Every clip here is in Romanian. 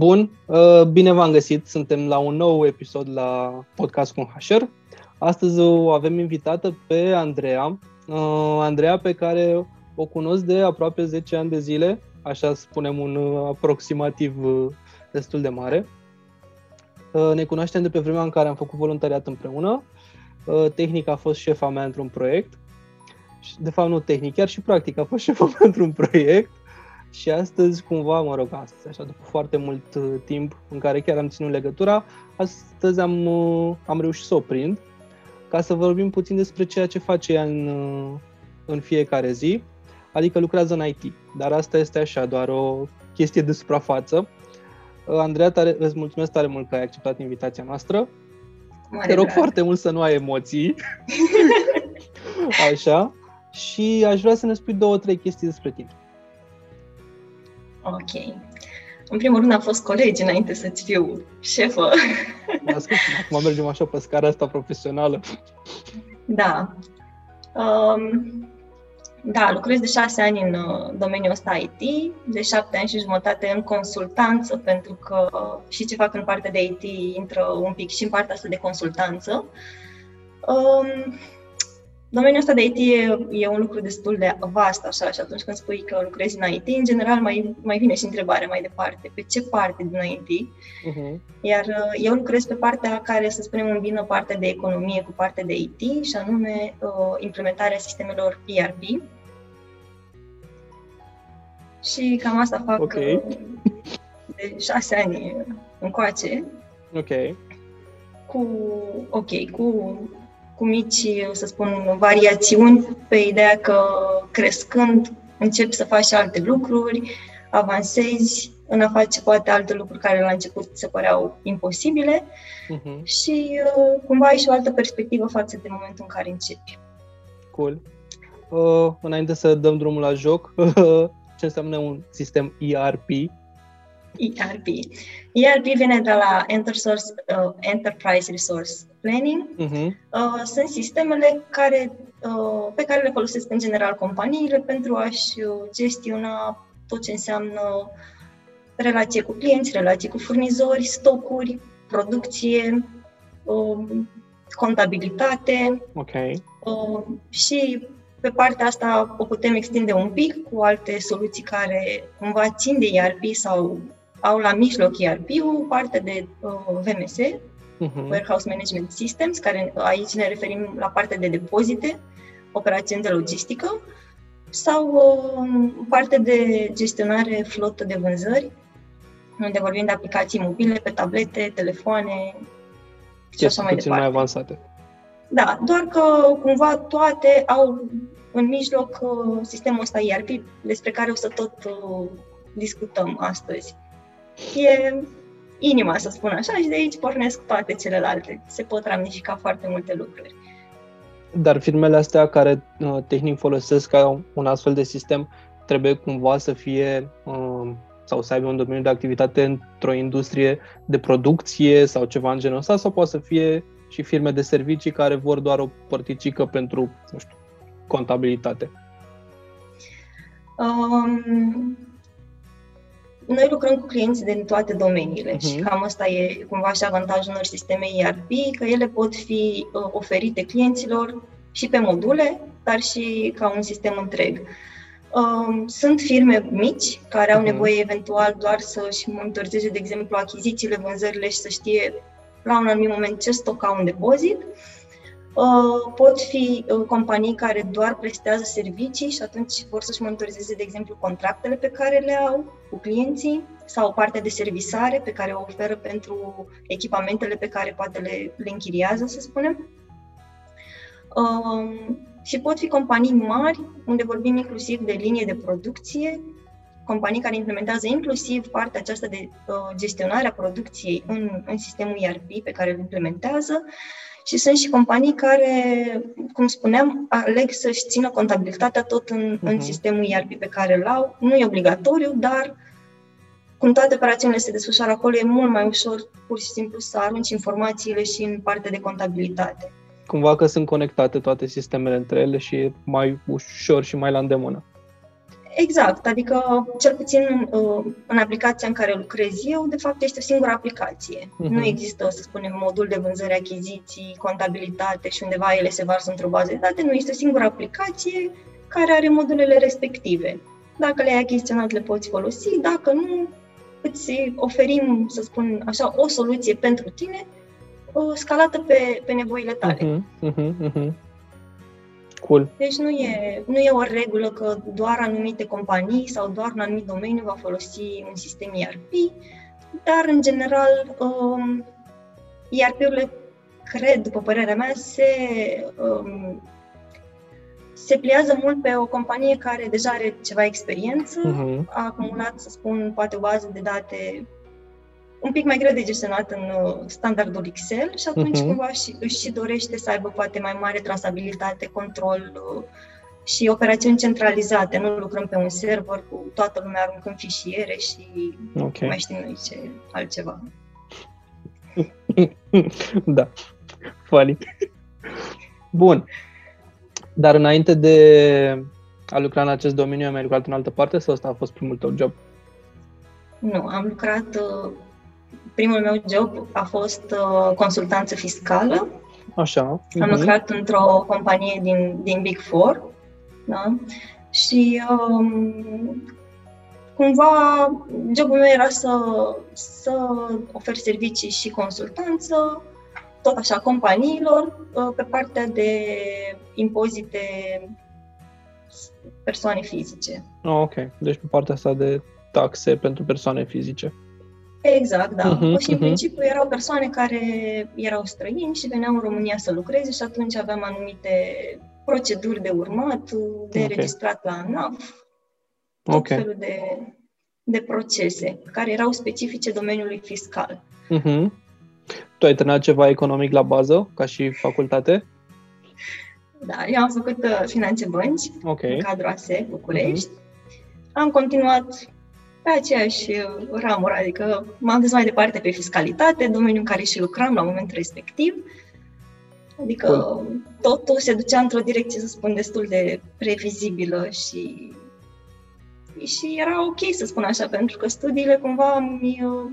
Bun, uh, bine v-am găsit. Suntem la un nou episod la podcast cu HR. Astăzi o avem invitată pe Andreea. Uh, Andreea pe care o cunosc de aproape 10 ani de zile, așa spunem un uh, aproximativ destul de mare. Ne cunoaștem de pe vremea în care am făcut voluntariat împreună. Tehnic a fost șefa mea într-un proiect. De fapt, nu tehnic, chiar și practic a fost șefa mea într-un proiect și astăzi, cumva, mă rog, astăzi, așa, după foarte mult uh, timp în care chiar am ținut legătura, astăzi am, uh, am reușit să o prind ca să vorbim puțin despre ceea ce face ea în, uh, în fiecare zi, adică lucrează în IT. Dar asta este așa, doar o chestie de suprafață. Uh, Andreea, tare, îți mulțumesc tare mult că ai acceptat invitația noastră. Mare Te rog drag. foarte mult să nu ai emoții. așa. Și aș vrea să ne spui două, trei chestii despre tine. Ok. În primul rând am fost colegi înainte să-ți fiu șefă. acum mergem așa pe scara asta profesională. Da. Um, da, lucrez de șase ani în uh, domeniul ăsta IT, de șapte ani și jumătate în consultanță, pentru că și ce fac în partea de IT intră un pic și în partea asta de consultanță. Um, Domeniul ăsta de IT e, e un lucru destul de vast, așa, și atunci când spui că lucrezi în IT, în general mai, mai vine și întrebarea mai departe, pe ce parte din IT? Uh-huh. Mhm. Iar uh, eu lucrez pe partea care, să spunem, îmbină partea de economie cu partea de IT, și anume uh, implementarea sistemelor ERP. Și cam asta fac okay. uh, de șase ani încoace. Ok. Cu, ok, cu cu mici, să spun, variațiuni pe ideea că crescând începi să faci alte lucruri, avansezi în a face poate alte lucruri care la început se păreau imposibile uh-huh. și uh, cumva ai și o altă perspectivă față de momentul în care începi. Cool. Uh, înainte să dăm drumul la joc, ce înseamnă un sistem ERP? ERP. ERP vine de la uh, Enterprise Resource Planning. Uh-huh. Uh, sunt sistemele care, uh, pe care le folosesc în general companiile pentru a-și uh, gestiona tot ce înseamnă relație cu clienți, relație cu furnizori, stocuri, producție, uh, contabilitate. Okay. Uh, și pe partea asta o putem extinde un pic cu alte soluții care cumva țin de ERP sau au la mijloc ERP-ul, parte de uh, VMS, uh-huh. Mhm. Warehouse Management Systems, care aici ne referim la partea de depozite, operațiuni de logistică, sau uh, parte de gestionare flotă de vânzări, unde vorbim de aplicații mobile, pe tablete, telefoane și așa mai departe. mai avansate. Da, doar că cumva toate au în mijloc uh, sistemul ăsta ERP despre care o să tot uh, discutăm astăzi e inima, să spun așa, și de aici pornesc toate celelalte. Se pot ramifica foarte multe lucruri. Dar firmele astea care uh, tehnic folosesc ca un astfel de sistem trebuie cumva să fie uh, sau să aibă un domeniu de activitate într-o industrie de producție sau ceva în genul ăsta sau poate să fie și firme de servicii care vor doar o părticică pentru, nu știu, contabilitate? Um, noi lucrăm cu clienți din toate domeniile uh-huh. și mhm. cam asta e cumva și avantajul unor sisteme ERP, că ele pot fi uh, oferite clienților și pe module, dar și ca un sistem întreg. Uh, sunt firme mici care au uh-huh. nevoie eventual doar să-și monitorizeze, de exemplu, achizițiile, vânzările și să știe la un anumit moment ce stoc au în depozit. Uh, Uh, pot fi uh, companii care doar prestează servicii și atunci vor să-și monitorizeze, de exemplu, contractele pe care le au cu clienții sau o parte de servisare pe care o oferă pentru echipamentele pe care poate le, le închiriază, să spunem. Um, și pot fi companii mari, unde vorbim inclusiv de linie de producție, companii care implementează inclusiv partea aceasta de uh, gestionare a producției în, în sistemul ERP pe care îl implementează, și sunt și companii care, cum spuneam, aleg să-și țină contabilitatea tot în, uh-huh. în mhm. sistemul ERP pe care îl au. Nu e obligatoriu, dar cum toate operațiunile se desfășoară acolo, e mult mai ușor pur și simplu să arunci informațiile și în partea de contabilitate. Cumva că sunt conectate toate sistemele între ele și e mai ușor și mai la îndemână. Exact, adică cel puțin uh, în aplicația în care lucrez eu, de fapt este o singură aplicație. Uh-huh. Nu există, să spunem, modul de vânzări, achiziții, contabilitate și undeva ele se varsă într-o bază de date. Nu, este o singură aplicație care are modulele respective. Dacă le-ai achiziționat, le poți folosi, dacă nu, îți oferim, să spun așa, o soluție pentru tine, uh, scalată pe, pe nevoile tale. Uh-huh, uh-huh, uh-huh. Cool. Deci nu e, nu e o regulă că doar anumite companii sau doar un anumit domeniu va folosi un sistem ERP, dar în general um, ERP-urile, cred, după părerea mea, se, um, se pliază mult pe o companie care deja are ceva experiență, uh-huh. a acumulat, să spun, poate o bază de date un pic mai greu de gestionat în uh, standardul Excel și atunci uh-huh. cumva și, își și dorește să aibă poate mai mare trasabilitate, control uh, și operațiuni centralizate. Nu lucrăm pe un server cu toată lumea aruncând fișiere și okay. mai știm noi ce altceva. da, funny. Bun. Dar înainte de a lucra în acest domeniu, ai mai lucrat în altă parte sau ăsta a fost primul tău job? Nu, am lucrat uh, primul meu job a fost uh, consultanță fiscală. Așa. Am uh-huh. lucrat într-o companie din, din Big Four. Da? Și um, cumva jobul meu era să, să ofer servicii și consultanță, tot așa, companiilor, uh, pe partea de impozite persoane fizice. Oh, ok. Deci pe partea asta de taxe pentru persoane fizice. Exact, da. Uh-huh, și în uh-huh. principiu erau persoane care erau străini și veneau în România să lucreze și atunci aveam anumite proceduri de urmat, de okay. registrat la ANAF, tot okay. felul de, de procese care erau specifice domeniului fiscal. Uh-huh. Tu ai terminat ceva economic la bază, ca și facultate? Da, eu am făcut uh, finanțe bănci okay. în cadrul ASE București. Uh-huh. Am continuat pe aceeași uh, ramură, adică m-am dus mai departe pe fiscalitate, domeniul în care și lucram la momentul respectiv. Adică Bun. totul se ducea într-o direcție, să spun, destul de previzibilă și și era ok să spun așa, pentru că studiile cumva mi, uh,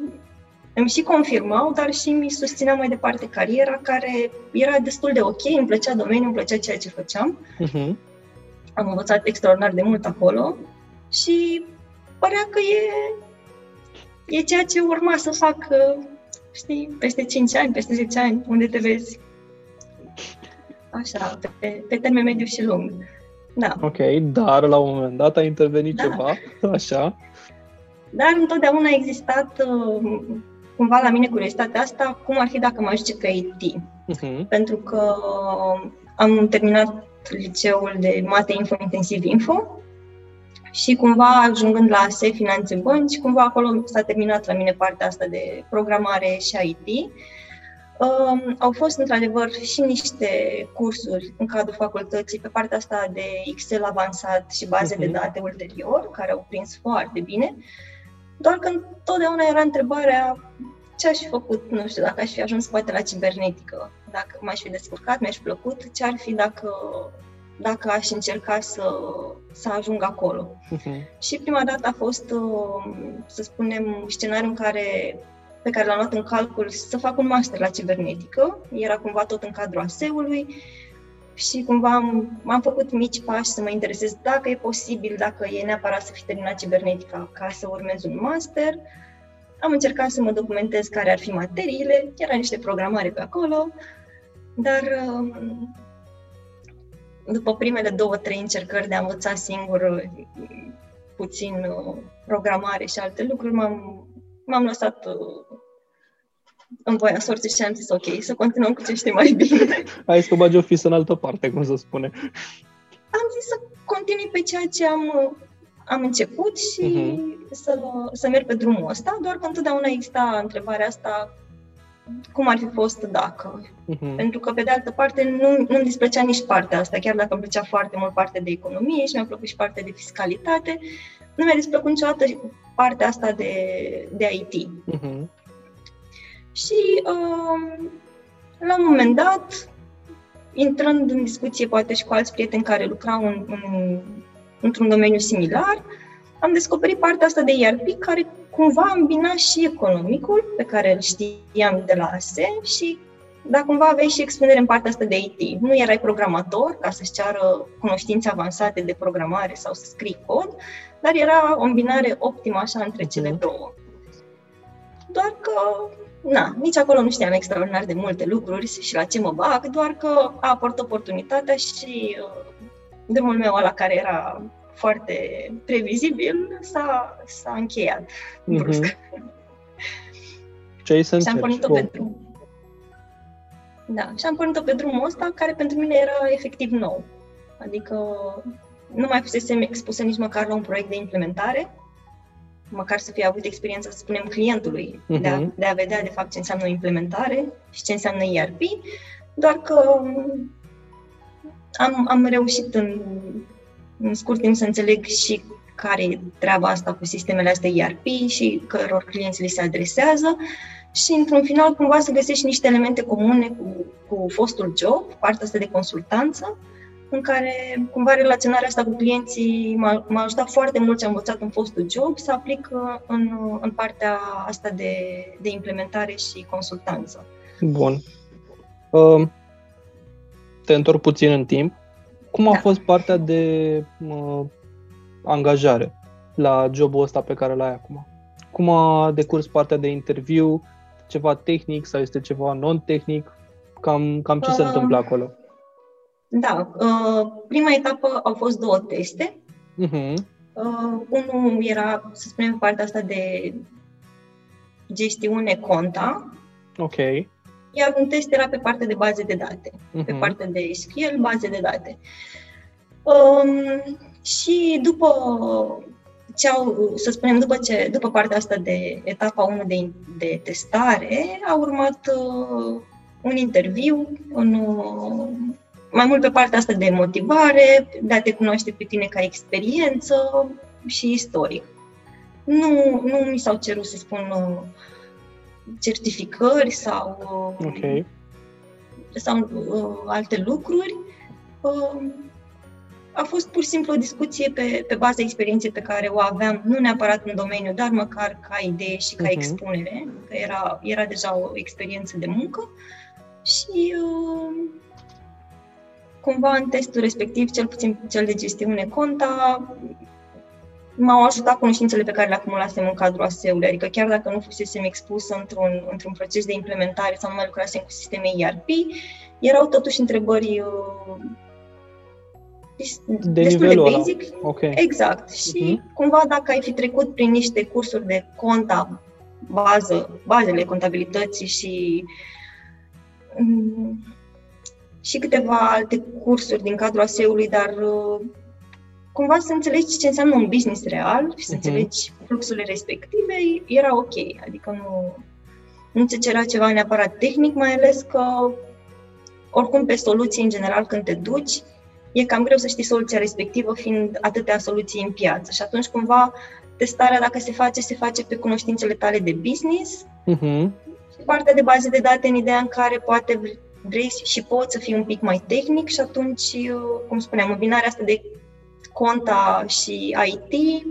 îmi și confirmau, dar și mi susțineau mai departe cariera, care era destul de ok, îmi plăcea domeniul, îmi plăcea ceea ce făceam. Uh-huh. Am învățat extraordinar de mult acolo și părea că e, e ceea ce urma să fac, știi, peste 5 ani, peste 10 ani, unde te vezi. Așa, pe, pe termen mediu și lung. Da. Ok, dar la un moment dat a intervenit da. ceva, așa. Dar întotdeauna a existat cumva la mine curiozitatea asta, cum ar fi dacă mă ajunge pe IT. Uh-huh. Mhm. Pentru că am terminat liceul de mate info intensiv info și cumva, ajungând la ASE, Finanțe Bănci, cumva acolo s-a terminat la mine partea asta de programare și IT. Um, au fost, într-adevăr, și niște cursuri în cadrul facultății pe partea asta de Excel avansat și baze uh-huh. de mhm. date ulterior, care au prins foarte bine, doar că întotdeauna era întrebarea ce aș fi făcut, nu știu, dacă aș fi ajuns poate la cibernetică, dacă m-aș fi descurcat, mi-aș fi plăcut, ce ar fi dacă dacă aș încerca să, să ajung acolo. Uh-huh. Și prima dată a fost, uh, să spunem, scenariul în care, pe care l-am luat în calcul să fac un master la cibernetică. Era cumva tot în cadrul ASEului și cumva am, am făcut mici pași să mă interesez dacă e posibil, dacă e neapărat să fi terminat cibernetica ca să urmez un master. Am încercat să mă documentez care ar fi materiile, era niște programare pe acolo, dar um, după primele două, trei încercări de a învăța singur uh, puțin uh, programare și alte lucruri, m-am, m-am lăsat uh, în voia sorții și am zis ok, să continuăm cu ce știm mai bine. Hai să bagi o fis în altă parte, cum să spune. Am zis să continui pe ceea ce am, am început și uh-huh. să, să merg pe drumul ăsta, doar că întotdeauna exista întrebarea asta cum ar fi fost dacă. Uh-huh. Pentru că, pe de altă parte, nu, nu-mi displăcea nici partea asta, chiar dacă îmi plăcea foarte mult partea de economie și mi-a plăcut și partea de fiscalitate, nu mi-a displăcut niciodată partea asta de, de IT. Uh-huh. Mhm. Și um, la un moment dat, intrând în discuție poate și cu alți prieteni care lucrau în, în, într-un domeniu similar, uh, am descoperit partea asta de ERP care cumva îmbina și economicul pe care îl știam de la ASE și dar cumva aveai și expunere în partea asta de IT. Nu erai programator ca să-ți ceară cunoștințe avansate de programare sau să scrii cod, dar era o îmbinare optimă așa între cele mhm. două. Doar că, na, nici acolo nu știam extraordinar de multe lucruri și la ce mă bag, doar că a apărut oportunitatea și uh, drumul meu la care era foarte previzibil s-a, s-a încheiat mm-hmm. brusc. Ce ai să Și am pornit-o pe drum. Da, și am pornit-o pe drumul ăsta, care pentru mine era efectiv nou. Adică nu mai fusesem expusă nici măcar la un proiect de implementare, măcar să fie avut experiența, să spunem, clientului, uh-huh. de, a, mhm. de a vedea, de fapt, ce înseamnă o implementare și ce înseamnă ERP, doar că am, am reușit în, în scurt timp să înțeleg și care e treaba asta cu sistemele astea ERP și căror clienți li se adresează și, într-un final, cumva să găsești niște elemente comune cu, cu fostul job, partea asta de consultanță, în care cumva relaționarea asta cu clienții m-a, m-a ajutat foarte mult ce am învățat în fostul job să aplic în, în partea asta de, de implementare și consultanță. Bun. Uh, te întorc puțin în timp. Cum a da. fost partea de uh, angajare la jobul ăsta pe care l-ai acum? Cum a decurs partea de interviu? Ceva tehnic sau este ceva non-tehnic? Cam, cam ce uh, se întâmplă acolo? Da, uh, prima etapă au fost două teste. Uh-huh. Uh, unul era, să spunem, partea asta de gestiune conta. Ok. Iar un test era pe partea de baze de date, uh-huh. pe partea de SQL, baze de date. Um, și după ce au, să spunem, după, ce, după partea asta de etapa 1 de, de testare, a urmat uh, un interviu, un, uh, mai mult pe partea asta de motivare, de a te cunoaște pe tine ca experiență și istoric. Nu, nu mi s-au cerut, să spun, uh, certificări sau, uh, okay. sau uh, alte lucruri. Uh, a fost pur și simplu o discuție pe, pe baza experienței pe care o aveam, nu neapărat în domeniu, dar măcar ca idee și ca uh-huh. expunere, că era, era deja o experiență de muncă. Și uh, cumva în testul respectiv, cel puțin cel de gestiune conta, m-au ajutat cunoștințele pe care le acumulasem în cadrul ASE-ului, adică chiar dacă nu fusesem expusă într-un, într-un proces de implementare sau nu mai lucrasem cu sisteme ERP, erau totuși întrebări uh, de destul de basic. Okay. Exact. Și uh-huh. cumva dacă ai fi trecut prin niște cursuri de conta, bază, bazele contabilității și um, și câteva alte cursuri din cadrul ASE-ului, dar uh, cumva să înțelegi ce înseamnă un business real și să uh-huh. înțelegi fluxurile respective, era ok. Adică nu, nu ți cerea ceva neapărat tehnic, mai ales că oricum pe soluții în general când te duci, e cam greu să știi soluția respectivă fiind atâtea soluții în piață. Și atunci cumva testarea dacă se face, se face pe cunoștințele tale de business uh-huh. și partea de baze de date în ideea în care poate vrei și poți să fii un pic mai tehnic și atunci, cum spuneam, îmbinarea asta de conta și IT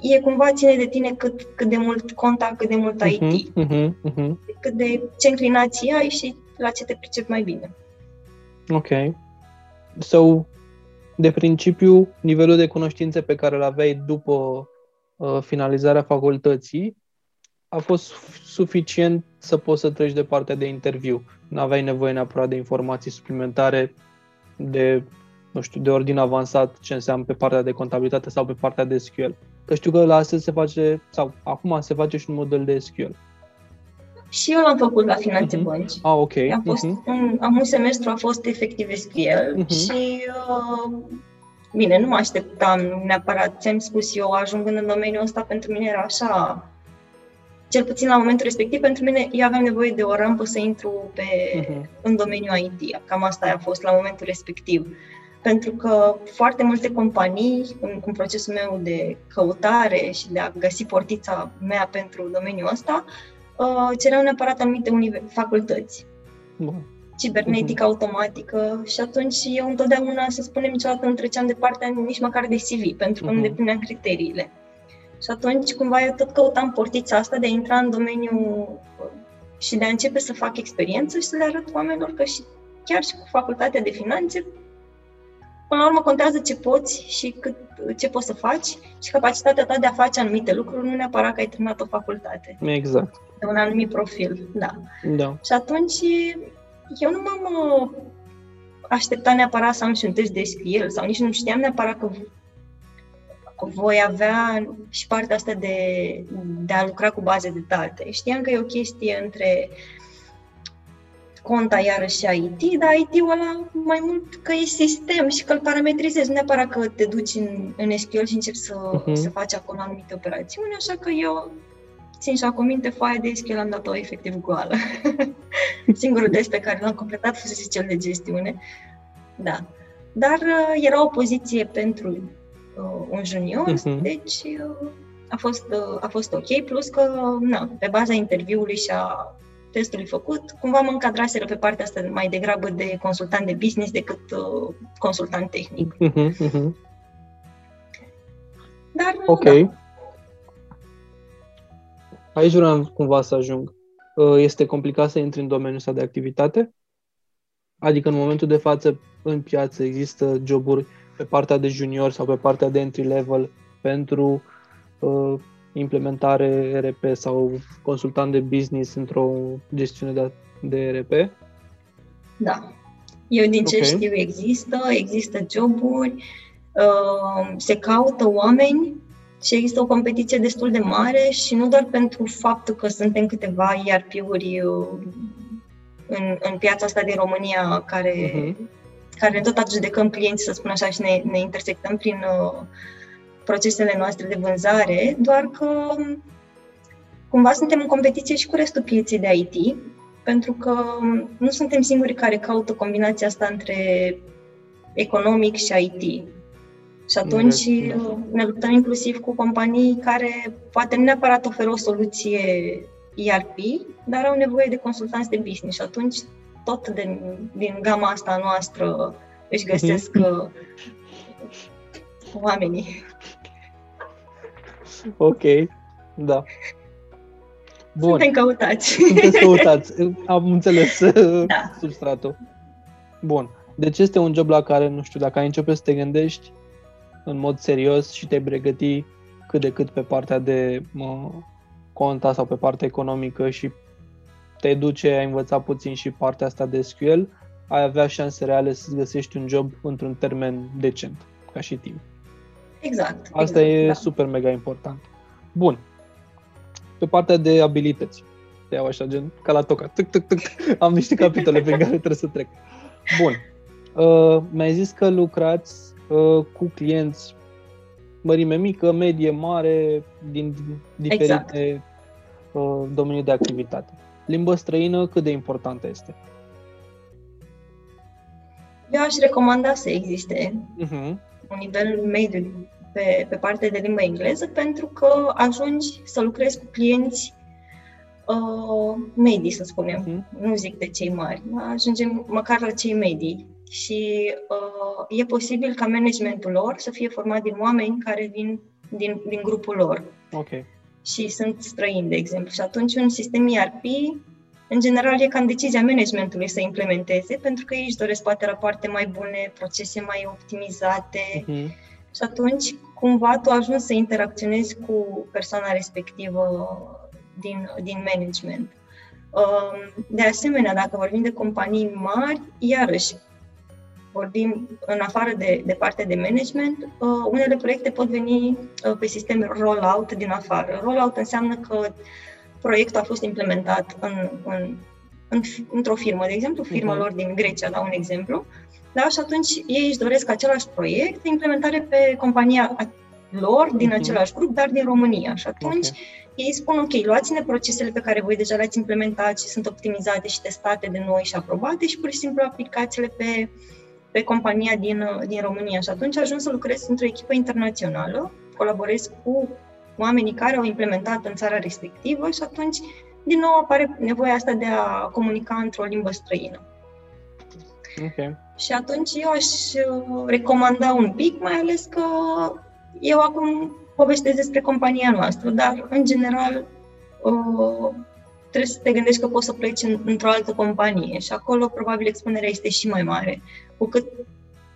e cumva ține de tine cât, cât de mult conta, cât de mult IT. Uh-huh, uh-huh, uh-huh. Cât de ce înclinații ai și la ce te pricepi mai bine. Ok. So, de principiu, nivelul de cunoștințe pe care îl aveai după uh, finalizarea facultății a fost suficient să poți să treci de partea de interviu. Nu aveai nevoie neapărat de informații suplimentare de, nu știu, de ordin avansat ce înseamnă pe partea de contabilitate sau pe partea de SQL. Că știu că la astăzi se face, sau acum se face și un model de SQL. Și eu l-am făcut la Finanțe uh-huh. Bănci. Ah, ok. A fost uh-huh. un, am un semestru a fost efectiv SQL uh-huh. și uh, bine, nu mă așteptam neapărat, ți-am spus eu, ajungând în domeniul ăsta, pentru mine era așa cel puțin la momentul respectiv, pentru mine, eu aveam nevoie de o rampă să intru pe, uh-huh. în domeniul IT. Cam asta a fost la momentul respectiv. Pentru că foarte multe companii, în, în procesul meu de căutare și de a găsi portița mea pentru domeniul ăsta, uh, cereau neapărat anumite unive- facultăți. Bun. Cibernetică, uh-huh. automatică și atunci eu întotdeauna, să spunem, niciodată nu treceam de partea nici măcar de CV, pentru că uh-huh. nu îndeplineam criteriile. Și atunci, cumva, eu tot căutam portița asta de a intra în domeniul și de a începe să fac experiență și să le arăt oamenilor că și chiar și cu facultatea de finanțe, până la urmă contează ce poți și cât, ce poți să faci și capacitatea ta de a face anumite lucruri, nu neapărat că ai terminat o facultate. Exact. De un anumit profil, da. Da. Și atunci eu nu m-am uh, așteptat neapărat să am și un test de SQL sau nici nu știam neapărat că voi avea și partea asta de, de a lucra cu baze de date. Știam că e o chestie între conta iarăși și IT, dar IT-ul ăla mai mult că e sistem și că îl parametrizezi, nu neapărat că te duci în, în SQL și începi să, uh-huh. să faci acolo anumite operațiuni, așa că eu țin și acum minte, foaia de SQL am dat-o efectiv goală. Singurul test pe care l-am completat fusese cel de gestiune. Da. Dar uh, era o poziție pentru uh, un junior, uh-huh. deci uh, a, fost, uh, a fost ok, plus că, na, pe baza interviului și a testului făcut, cumva mă încadraseră pe partea asta mai degrabă de consultant de business decât uh, consultant tehnic. Uh-huh, uh-huh. Dar, ok. Da. Aici vreau cumva să ajung. Uh, este complicat să intri în domeniul ăsta de activitate? Adică în momentul de față în piață există joburi pe partea de junior sau pe partea de entry level pentru uh, implementare RP sau consultant de business într-o gestiune de, de RP? Da. Eu din ce okay. știu există, există joburi, uh, se caută oameni și există o competiție destul de mare și nu doar pentru faptul că suntem câteva ERP-uri uh, în, în piața asta din România care, uh-huh. care tot adjudecăm clienți, să spun așa, și ne, ne intersectăm prin uh, procesele noastre de vânzare, doar că cumva suntem în competiție și cu restul pieței de IT, pentru că nu suntem singurii care caută combinația asta între economic și IT. Și atunci da. ne luptăm inclusiv cu companii care poate nu neapărat oferă o soluție ERP, dar au nevoie de consultanți de business și atunci tot din, din gama asta noastră își găsesc mm-hmm. oamenii. Ok, da. Bun. Suntem căutați. Sunteți căutați. Am înțeles da. substratul. Bun. Deci este un job la care, nu știu, dacă ai începe să te gândești în mod serios și te pregăti cât de cât pe partea de mă, conta sau pe partea economică și te duce, ai învățat puțin și partea asta de SQL, ai avea șanse reale să-ți găsești un job într-un termen decent, ca și timp. Exact. Asta exact, e da. super mega important. Bun. Pe partea de abilități. Te iau așa, gen, ca la toca. Tuc, tuc, tuc. Am niște capitole pe care trebuie să trec. Bun. Uh, mi-ai zis că lucrați uh, cu clienți mărime mică, medie, mare, din diferite exact. uh, domenii de activitate. Limba străină, cât de importantă este? Eu aș recomanda să existe uh-huh. Un nivel mediu pe, pe partea de limba engleză, pentru că ajungi să lucrezi cu clienți uh, medii, să spunem. Uh-huh. Nu zic de cei mari, ajungem măcar la cei medii și uh, e posibil ca managementul lor să fie format din oameni care vin din, din grupul lor. Ok. Și sunt străini, de exemplu. Și atunci un sistem ERP, în general, e cam decizia managementului să implementeze, pentru că ei își doresc poate rapoarte mai bune, procese mai optimizate. Uh-huh. Și atunci, cumva, tu ajungi să interacționezi cu persoana respectivă din, din management. Um, de asemenea, dacă vorbim de companii mari, iarăși, vorbim în afară de, de partea de management, uh, unele proiecte pot veni uh, pe sistem rollout din afară. Rollout înseamnă că proiectul a fost implementat în, în, în, într-o firmă, de exemplu, firma uh-huh. lor din Grecia, dau un exemplu, da? și atunci ei își doresc același proiect de implementare pe compania lor din uh-huh. același grup, dar din România. Și atunci okay. ei spun, ok, luați-ne procesele pe care voi deja le-ați implementat și sunt optimizate și testate de noi și aprobate și pur și simplu aplicați-le pe pe compania din, din România și atunci ajung să lucrez într-o echipă internațională, colaborez cu oamenii care au implementat în țara respectivă și atunci din nou apare nevoia asta de a comunica într-o limbă străină. Okay. Și atunci eu aș uh, recomanda un pic, mai ales că eu acum povestesc despre compania noastră, dar, în general, uh, trebuie să te gândești că poți să pleci în, într-o altă companie și acolo probabil expunerea este și mai mare. Cu cât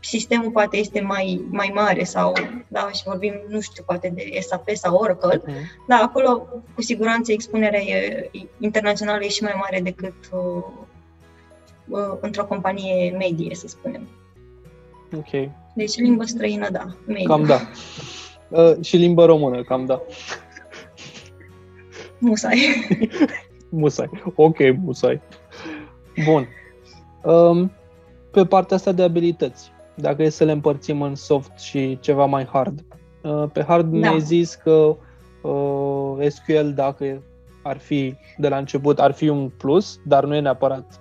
sistemul poate este mai, mai mare sau, da, și vorbim, nu știu, poate de SAP sau Oracle, uh-huh. da, acolo cu siguranță expunerea e, internațională e și mai mare decât uh, uh, într-o companie medie, să spunem. Ok. Deci limbă străină, da, medie. Cam da. Uh, și limbă română, cam da. Musai. musai. Ok, musai. Bun. Um, pe partea asta de abilități, dacă e să le împărțim în soft și ceva mai hard. Uh, pe hard da. mi-ai zis că uh, SQL, dacă ar fi de la început, ar fi un plus, dar nu e neapărat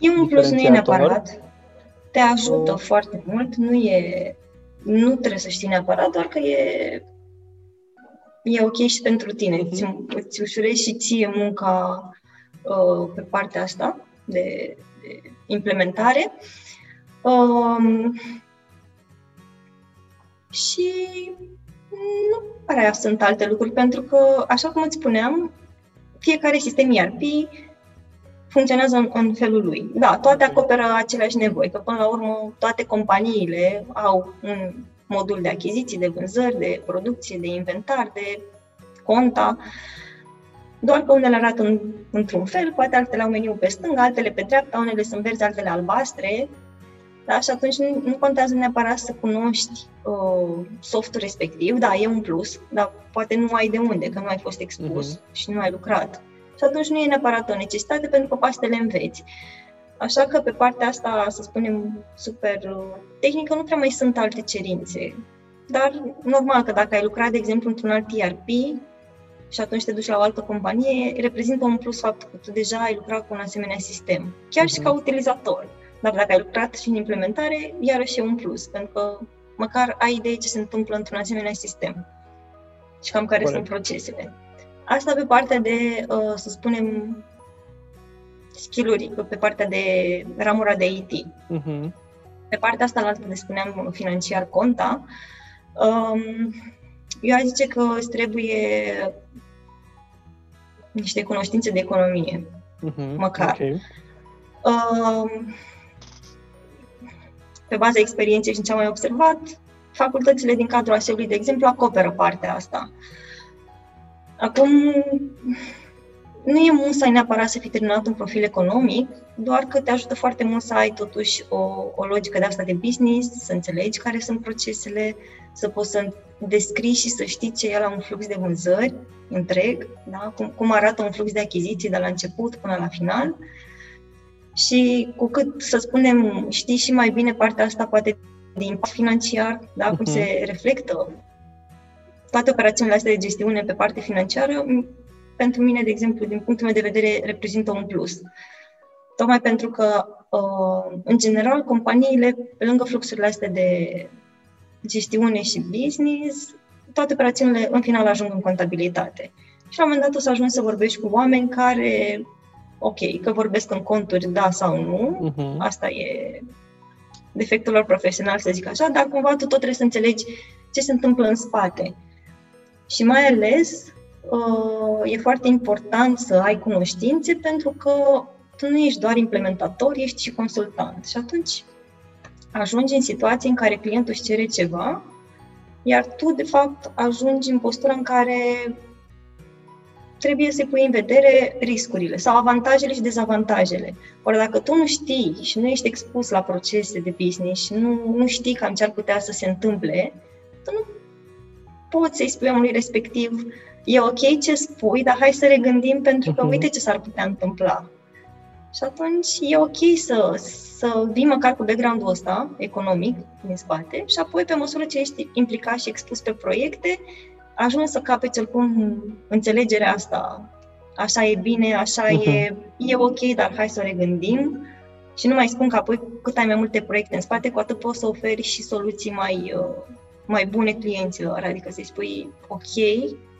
E un plus, nu e neapărat. Te ajută uh. foarte mult, nu e nu trebuie să știi neapărat, doar că e e ok și pentru tine. Uh-huh. Îți, îți ușurezi și ție munca uh, pe partea asta de, de implementare. Um, și nu prea sunt alte lucruri, pentru că, așa cum îți spuneam, fiecare sistem ERP funcționează în, în felul lui. Da, toate acoperă aceleași nevoi, că până la urmă toate companiile au un modul de achiziții, de vânzări, de producție, de inventar, de conta, doar că unele arată în, într-un fel, poate altele au meniu pe stânga, altele pe dreapta, unele sunt verzi, altele albastre, da? și atunci nu, nu contează neapărat să cunoști uh, softul respectiv, da, e un plus, dar poate nu ai de unde, că nu ai fost expus uh-huh. și nu ai lucrat. Și atunci nu e neapărat o necesitate, pentru că poate le înveți. Așa că pe partea asta, să spunem, super uh, tehnică, nu prea mai sunt alte cerințe. Dar normal că dacă ai lucrat, de exemplu, într-un alt ERP și atunci te duci la o altă companie, reprezintă un plus faptul că tu deja ai lucrat cu un asemenea sistem, chiar uh-huh. și ca mhm. utilizator. Dar dacă ai lucrat și în implementare, iarăși e un plus, pentru că măcar ai idee ce se întâmplă într-un asemenea sistem și cam care Corect. sunt procesele. Asta pe partea de, uh, să spunem, skill-uri, pe partea de ramura de IT. Uh-huh. Mhm. Pe partea asta, la altă de spuneam financiar conta, um, eu aș zice că îți trebuie niște cunoștințe de economie, uh-huh. măcar. Okay. Um, pe baza experienței și ce am mai observat, facultățile din cadrul ASEului, de exemplu, acoperă partea asta. Acum, nu e mult să ai neapărat să fii terminat un profil economic, doar că te ajută foarte mult să ai totuși o, o logică de asta de business, să înțelegi care sunt procesele, să poți să descrii și să știi ce e la un flux de vânzări întreg, da? cum, cum arată un flux de achiziții de la început până la final. Și cu cât, să spunem, știi și mai bine partea asta poate de impact financiar, da? cum uh-huh. se reflectă toate operațiunile astea de gestiune pe parte financiară, pentru mine, de exemplu, din punctul meu de vedere, reprezintă un plus. Tocmai pentru că, uh, în general, companiile, pe lângă fluxurile astea de gestiune și business, toate operațiunile, în final, ajung în contabilitate. Și la un moment dat o să ajungi să vorbești cu oameni care, ok, că vorbesc în conturi, da sau nu, uh-huh. asta e defectul lor profesional, să zic așa, dar cumva tu tot trebuie să înțelegi ce se întâmplă în spate. Și mai ales, uh, e foarte important să ai cunoștințe pentru că tu nu ești doar implementator, ești și consultant. Și atunci ajungi în situații în care clientul își cere ceva, iar tu, de fapt, ajungi în postura în care trebuie să pui în vedere riscurile sau avantajele și dezavantajele. Ori dacă tu nu știi și nu ești expus la procese de business și nu, nu știi cam ce ar putea să se întâmple, tu nu poți să-i spui omului respectiv, e ok ce spui, dar hai să regândim pentru că mhm. uite ce s-ar putea întâmpla. Și atunci e ok să, să vii măcar cu background-ul ăsta economic din spate și apoi pe măsură ce ești implicat și expus pe proiecte, ajungi să capeți oricum înțelegerea asta. Așa e bine, așa uh-huh. e, e ok, dar hai să o regândim. Și nu mai spun că apoi cât ai mai multe proiecte în spate, cu atât poți să oferi și soluții mai, uh, mai bune clienților, adică să-i spui ok,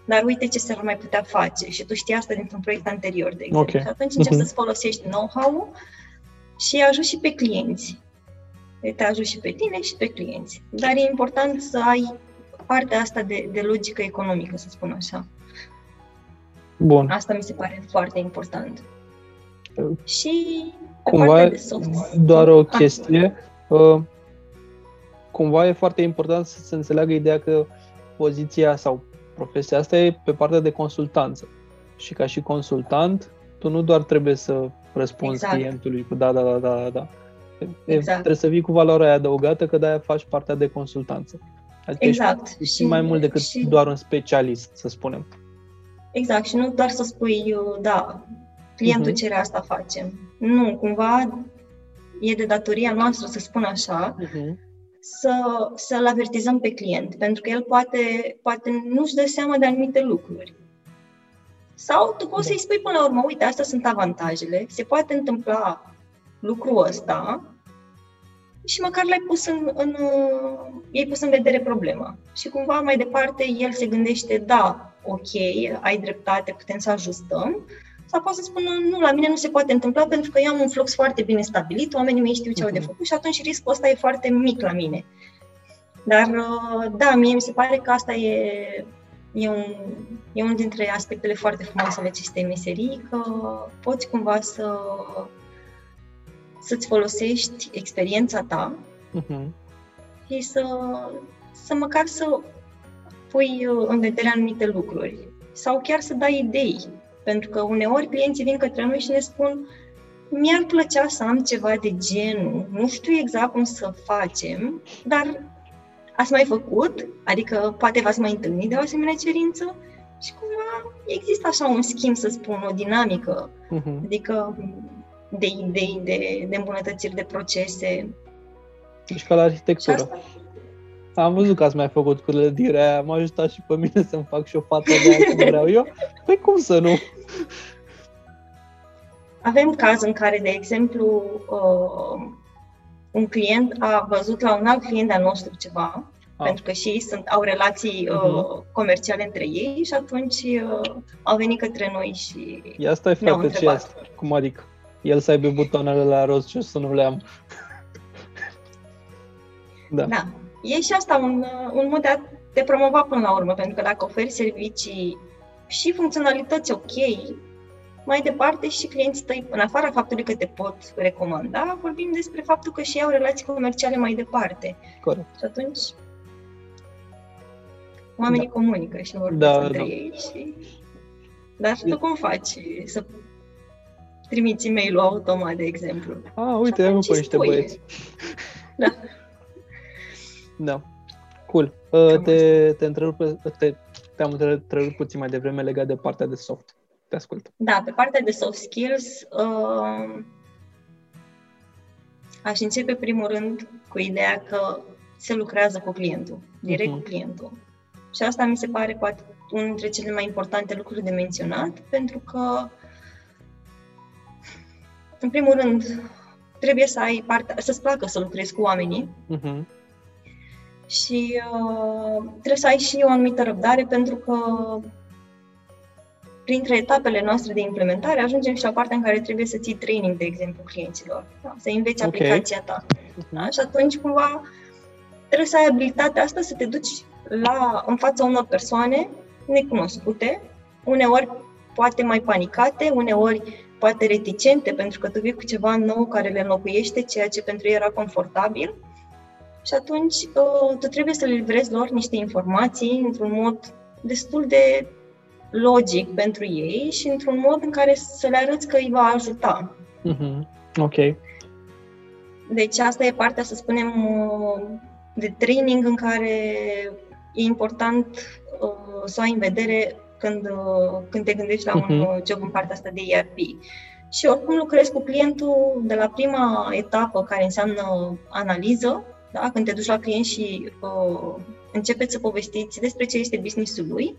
dar uite ce s-ar mai putea face și tu știi asta dintr-un proiect anterior, de exemplu. Okay. Și atunci începi uh-huh. să-ți folosești know-how-ul și ajut și pe clienți. Te ajut și pe tine și pe clienți. Dar e important să ai partea asta de, de logică economică, să spun așa. Bun. Asta mi se pare foarte important. Și cumva de soft. doar o ah. chestie. Uh, cumva e foarte important să se înțeleagă ideea că poziția sau profesia asta e pe partea de consultanță. Și ca și consultant, tu nu doar trebuie să răspunzi exact. clientului cu da, da, da, da, da. Exact. Trebuie să vii cu valoarea adăugată că de-aia faci partea de consultanță. Adică exact. ești și, mai mult decât și... doar un specialist, să spunem. Exact. Și nu doar să spui, da, clientul uh-huh. cere asta, facem. Nu, cumva e de datoria noastră, să spun așa, uh-huh. să, să-l avertizăm pe client, pentru că el poate, poate nu-și dă seama de anumite lucruri. Sau tu poți să-i spui până la urmă, uite, astea sunt avantajele, se poate întâmpla lucrul ăsta și măcar l-ai pus în, în, i-ai pus în vedere problema. Și cumva mai departe el se gândește, da, ok, ai dreptate, putem să ajustăm, sau poate să spună, nu, la mine nu se poate întâmpla pentru că eu am un flux foarte bine stabilit, oamenii mei știu ce au de mhm. făcut și atunci riscul ăsta e foarte mic la mine. Dar, uh, da, mie mi se pare că asta e, e, un, e unul dintre aspectele foarte frumoase ale acestei meserii, că poți cumva să să-ți folosești experiența ta uh-huh. și să, să măcar să pui uh, în vedere anumite lucruri sau chiar să dai idei pentru că uneori clienții vin către noi și ne spun mi-ar plăcea să am ceva de genul, nu știu exact cum să facem, dar ați mai făcut? Adică poate v-ați mai întâlnit de o asemenea cerință? Și cumva există așa un schimb, să spun, o dinamică. Uh-huh. Adică de idei, de, de îmbunătățiri de procese. Deci ca la arhitectură. Am văzut că ați mai făcut clădirea aia, m-a ajutat și pe mine să-mi fac și o fată de aia cum vreau eu. Păi cum să nu? Avem caz în care, de exemplu, uh, un client a văzut la un alt client al nostru ceva, ah. pentru că și ei sunt, au relații uh, uh-huh. comerciale între ei și atunci uh, au venit către noi și Ia stai frate, ce asta? Cum adică? El să aibă butoanele la roz și să nu le am. da. da e și asta un, un mod de a te promova până la urmă, pentru că dacă oferi servicii și funcționalități ok, mai departe și clienții tăi, în afara faptului că te pot recomanda, vorbim despre faptul că și ei au relații comerciale mai departe. Corect. Și atunci oamenii da. comunică și vorbesc da, între da. ei și... Dar tu cum faci să trimiți e mail automat, de exemplu? Ah, uite, am pe niște băieți. Da. Da. Cool. Uh, te, te, întrerup, te, te-am întrerupt puțin mai devreme legat de partea de soft. Te ascult. Da, pe partea de soft skills uh, aș începe primul rând cu ideea că se lucrează cu clientul, direct uh-huh. cu clientul. Și asta mi se pare poate unul dintre cele mai importante lucruri de menționat, pentru că, în primul rând, trebuie să ai partea, să-ți placă să lucrezi cu oamenii, uh-huh și uh, trebuie să ai și o anumită răbdare pentru că printre etapele noastre de implementare ajungem și la partea în care trebuie să ții training, de exemplu, clienților, da? să înveți okay. aplicația ta. Da? Și atunci, cumva, trebuie să ai abilitatea asta să te duci la, în fața unor persoane necunoscute, uneori poate mai panicate, uneori poate reticente, pentru că tu vii cu ceva nou care le înlocuiește ceea ce pentru ei era confortabil și atunci uh, tu trebuie să le livrezi lor niște informații într-un mod destul de logic pentru ei și într-un mod în care să le arăți că îi va ajuta. Mm-hmm. Ok. Deci asta e partea, să spunem, uh, de training în care e important uh, să o ai în vedere când, când te gândești la mm-hmm. un mhm. job în partea asta de ERP. Și oricum lucrezi cu clientul de la prima etapă, care înseamnă analiză, da? Când te duci la client și uh, începeți să povestiți despre ce este businessul lui,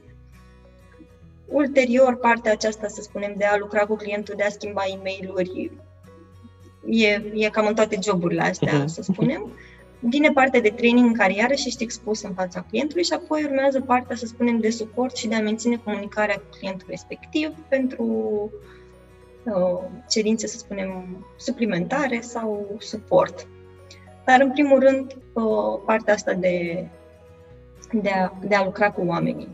ulterior, partea aceasta, să spunem, de a lucra cu clientul, de a schimba e mail e, e cam în toate joburile astea, uh-huh. să spunem. Vine partea de training în care iarăși ești expus în fața clientului și apoi urmează partea, să spunem, de suport și de a menține comunicarea cu clientul respectiv pentru uh, cerințe, să spunem, suplimentare sau suport. Dar, în primul rând, partea asta de de a, de a lucra cu oamenii.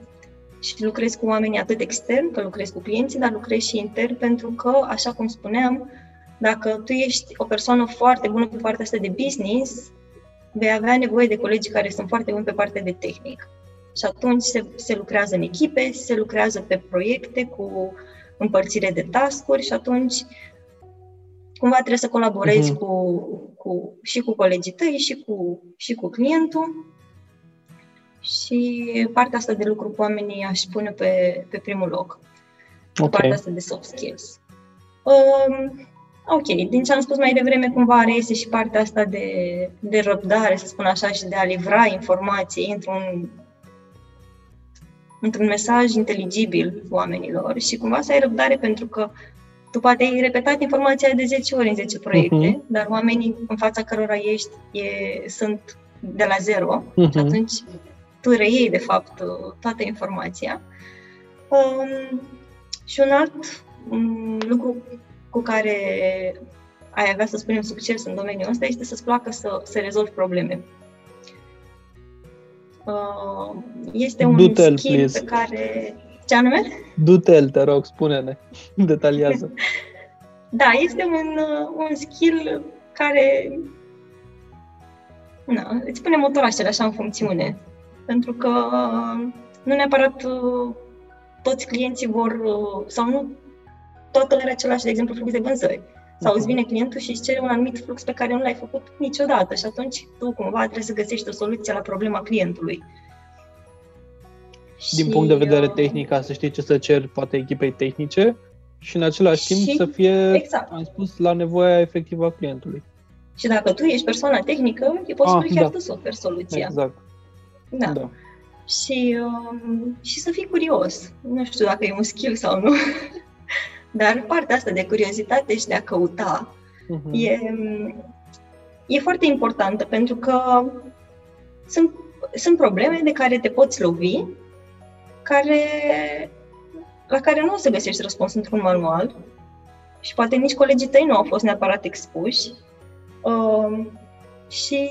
Și lucrez cu oamenii atât extern, că lucrez cu clienții, dar lucrez și intern, pentru că, așa cum spuneam, dacă tu ești o persoană foarte bună pe partea asta de business, vei avea nevoie de colegi care sunt foarte buni pe partea de tehnic. Și atunci se, se lucrează în echipe, se lucrează pe proiecte cu împărțire de tascuri și atunci cumva trebuie să colaborezi uh-huh. cu, cu, și cu colegii tăi și cu, și cu clientul. Și partea asta de lucru cu oamenii aș pune pe, pe primul loc. Okay. Partea asta de soft skills. Um, ok, din ce am spus mai devreme, cumva reiese și partea asta de, de răbdare, să spun așa, și de a livra informații într-un într-un mesaj inteligibil oamenilor și cumva să ai răbdare pentru că tu poate ai repetat informația de 10 ori în 10 proiecte, uh-huh. dar oamenii în fața cărora ești e, sunt de la zero uh-huh. și atunci tu reiei, de fapt, toată informația. Um, și un alt um, lucru cu care ai avea, să spunem, succes în domeniul ăsta este să-ți placă să, să rezolvi probleme. Uh, este un Du-te-l, skill please. pe care... Ce anume? Du-te-l, te rog, spune-ne, detaliază. da, este un, uh, un skill care na, îți pune motorașele așa în funcțiune. Pentru că uh, nu neapărat toți clienții vor, sau nu toată are același, de exemplu, flux de vânzări. Sau îți vine clientul și îți cere un anumit flux pe care nu l-ai făcut niciodată și atunci tu cumva trebuie să găsești o soluție la problema clientului. Din și, punct de vedere uh, tehnic, să știi ce să cer poate echipei tehnice și în același și, timp să fie, exact. am spus, la nevoia efectivă a clientului. Și dacă tu ești persoana tehnică, e posibil ah, chiar da. tu să oferi soluția. Exact. Da. da. Și, um, și să fii curios. Nu știu dacă e un skill sau nu. Dar partea asta de curiozitate și de a căuta uh-huh. e, e foarte importantă pentru că sunt, sunt probleme de care te poți lovi, care, la care nu o să găsești răspuns într-un manual și poate nici colegii tăi nu au fost neapărat expuși. Uh, și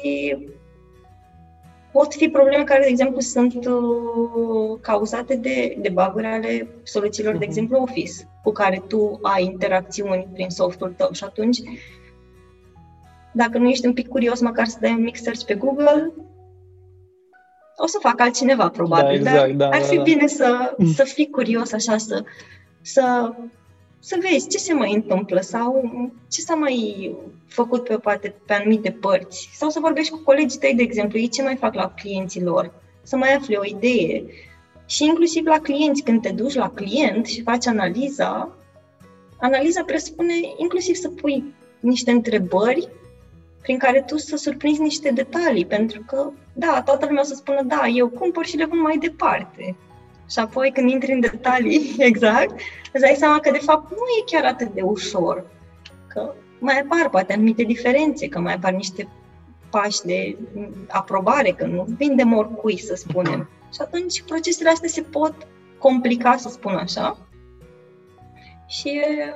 pot fi probleme care, de exemplu, sunt uh, cauzate de, de bug ale soluțiilor, uh-huh. de mhm. exemplu, Office, cu care tu ai interacțiuni prin softul tău și atunci, dacă nu ești un pic curios, măcar să dai un mic search pe Google, o să facă altcineva, probabil, da, exact, dar da, ar fi da, da. bine să, să fii curios, așa, să, să să vezi ce se mai întâmplă sau ce s-a mai făcut pe, poate, pe anumite părți. Sau să vorbești cu colegii tăi, de exemplu, ei ce mai fac la clienții lor, să mai afli o idee. Și inclusiv la clienți, când te duci la client și faci analiza, analiza presupune inclusiv să pui niște întrebări prin care tu să surprinzi niște detalii, pentru că, da, toată lumea o să spună, da, eu cumpăr și le vând mai departe. Și apoi când intri în detalii, exact, îți dai seama că de fapt nu e chiar atât de ușor. Că mai apar poate anumite diferențe, că mai apar niște pași de aprobare, că nu vindem oricui, să spunem. Și atunci procesele astea se pot complica, să spun așa. Și e,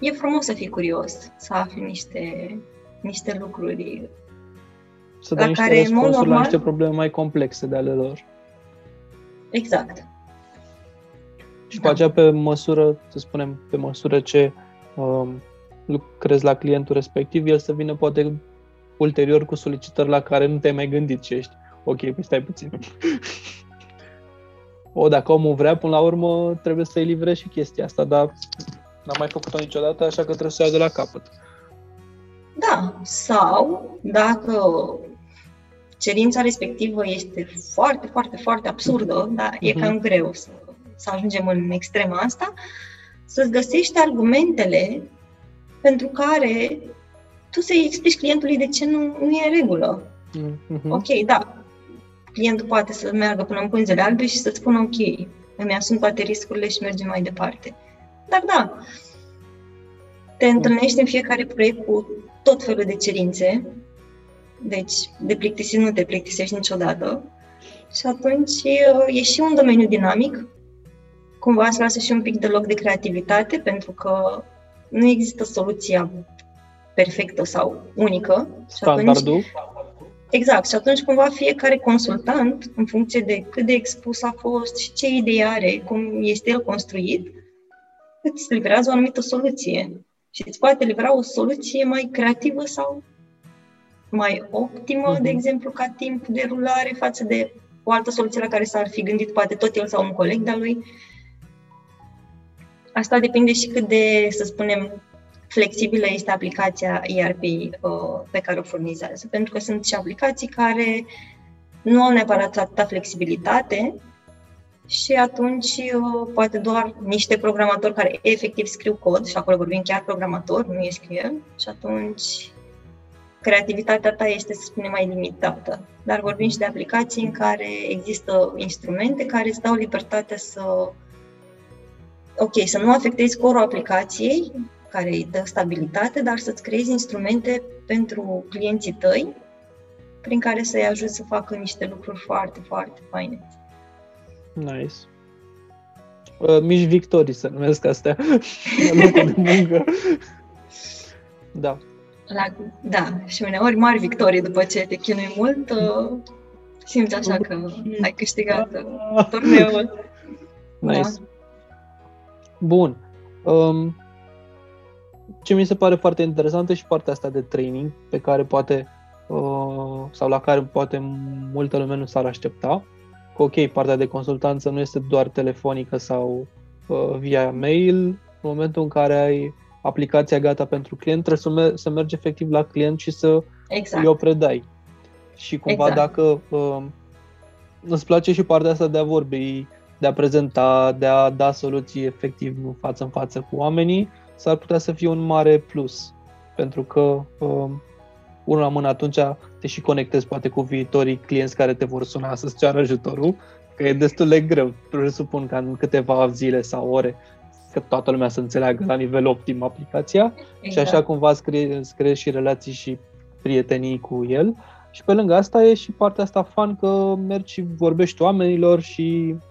e frumos să fii curios, să afli niște, niște lucruri să dai niște care, răspunsuri normal, la niște probleme mai complexe de ale lor. Exact. Și da. aceea pe măsură, să spunem, pe măsură ce um, lucrezi la clientul respectiv, el să vină poate ulterior cu solicitări la care nu te-ai mai gândit și ești ok, păi stai puțin. o, dacă omul vrea, până la urmă trebuie să-i livrezi și chestia asta, dar n-am mai făcut-o niciodată, așa că trebuie să o iau de la capăt. Da, sau dacă cerința respectivă este foarte, foarte, foarte absurdă, dar uh-huh. e mhm. cam greu să să ajungem în extrema asta, să-ți găsești argumentele pentru care tu să-i explici clientului de ce nu, nu e în regulă. Mm-hmm. Ok, da, clientul poate să meargă până în pânzele albe și să-ți spună ok, îmi asum toate riscurile și mergem mai departe. Dar da, te întâlnești în fiecare proiect cu tot felul de cerințe, deci de plictisit nu te plictisești niciodată și atunci e și un domeniu dinamic cumva să lasă și un pic de loc de creativitate, pentru că nu există soluția perfectă sau unică. Standardul? Și atunci, Exact. Și atunci cumva fiecare consultant, în funcție de cât de expus a fost și ce idee are, cum este el construit, îți livrează o anumită soluție. Și îți poate livra o soluție mai creativă sau mai optimă, uh-huh. de exemplu, ca timp de rulare față de o altă soluție la care s-ar fi gândit poate tot el sau un coleg de-a lui. Asta depinde și cât de, să spunem, flexibilă este aplicația ERP uh, pe care o furnizează, pentru că sunt și aplicații care nu au neapărat atâta flexibilitate și atunci uh, poate doar niște programatori care efectiv scriu cod și acolo vorbim chiar programator, nu e SQL și atunci creativitatea ta este, să spunem, mai limitată. Dar vorbim și de aplicații în care există instrumente care îți dau libertatea să ok, să nu afectezi corul aplicației, care îi dă stabilitate, dar să-ți creezi instrumente pentru clienții tăi prin care să-i ajuți să facă niște lucruri foarte, foarte faine. Nice. Uh, mici victorii să numesc astea la locul de muncă. da. La, da, și uneori mari victorii după ce te chinui mult, uh, simți așa că ai câștigat uh, turneul. Nice. Da. Bun. Um, ce mi se pare foarte interesantă și partea asta de training pe care poate uh, sau la care poate multă lume nu s-ar aștepta. Că, ok, partea de consultanță nu este doar telefonică sau uh, via mail. În momentul în care ai aplicația gata pentru client, trebuie să, mer- să mergi efectiv la client și să exact. îi o predai. Și cumva exact. dacă uh, îți place și partea asta de a vorbi, de a prezenta, de a da soluții efectiv față în față cu oamenii, s-ar putea să fie un mare plus. Pentru că uh, unul la mână atunci te și conectezi poate cu viitorii clienți care te vor suna să-ți ceară ajutorul, că e destul de greu. Presupun că în câteva zile sau ore că toată lumea să înțeleagă la nivel optim aplicația exact. și așa cumva îți, cre- îți creezi și relații și prietenii cu el. Și pe lângă asta e și partea asta fan că mergi și vorbești oamenilor și um,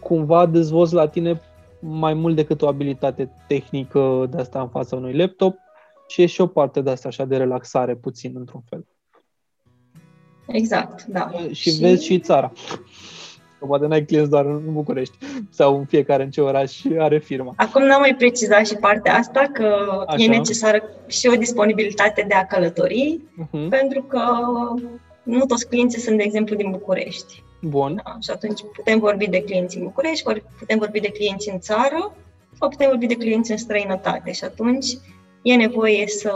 cumva dezvolți la tine mai mult decât o abilitate tehnică de asta în fața unui laptop și e și o parte de asta așa de relaxare puțin într-un fel. Exact, da. Și, și... vezi și țara. Că poate n-ai clienți doar în București sau în fiecare în ce oraș are firma. Acum n-am mai precizat și partea asta, că Așa. e necesară și o disponibilitate de a călători, uh-huh. pentru că nu toți clienții sunt, de exemplu, din București. Bun. Da, și atunci putem vorbi de clienți în București, putem vorbi de clienți în țară sau putem vorbi de clienți în străinătate. Și atunci e nevoie să,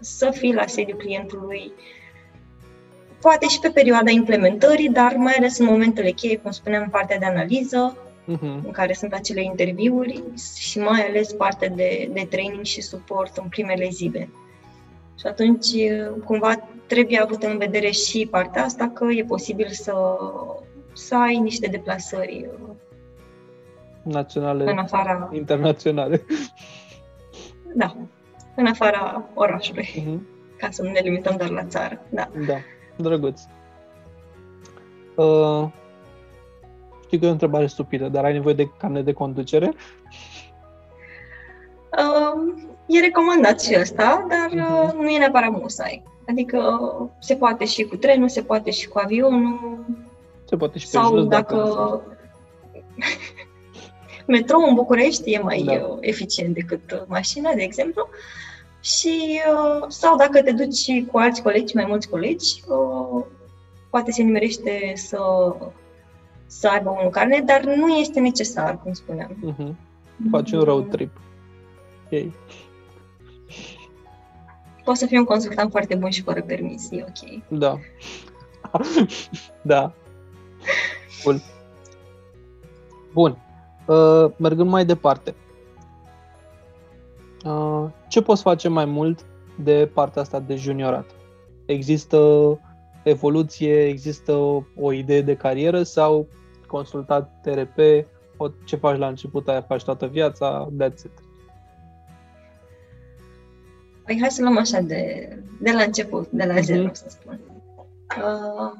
să fii la sediul clientului poate și pe perioada implementării, dar mai ales în momentele cheie, cum spuneam, partea de analiză, uh-huh. în care sunt acele interviuri și mai ales partea de, de training și suport în primele zile. Și atunci, cumva, trebuie avut în vedere și partea asta că e posibil să, să ai niște deplasări naționale, în afara, internaționale. Da, în afara orașului, uh-huh. ca să nu ne limităm doar la țară. Da. da. Drăguț. Uh, știu că e o întrebare stupidă, dar ai nevoie de carne de conducere? Uh, e recomandat și asta, dar uh-huh. nu e neapărat musai. Adică se poate și cu trenul, se poate și cu avionul. Se poate și pe sau jos, dacă... dacă... metrou în București e mai da. Uh, eficient decât mașina, de exemplu. Și, uh, sau dacă te duci cu alți colegi, mai mulți colegi, uh, poate se nimerește să, să aibă un carnet, dar nu este necesar, cum spuneam. Uh-huh. Faci un road trip. Okay. Poți să fii un consultant foarte bun și fără permis, e ok. Da. da. Bun. Bun. Uh, mergând mai departe. Uh, ce poți face mai mult de partea asta de juniorat? Există evoluție, există o idee de carieră sau consultat TRP, ce faci la început, aia faci toată viața, that's it. Păi hai să luăm așa de, de la început, de la zero, mm-hmm. să spun. Uh,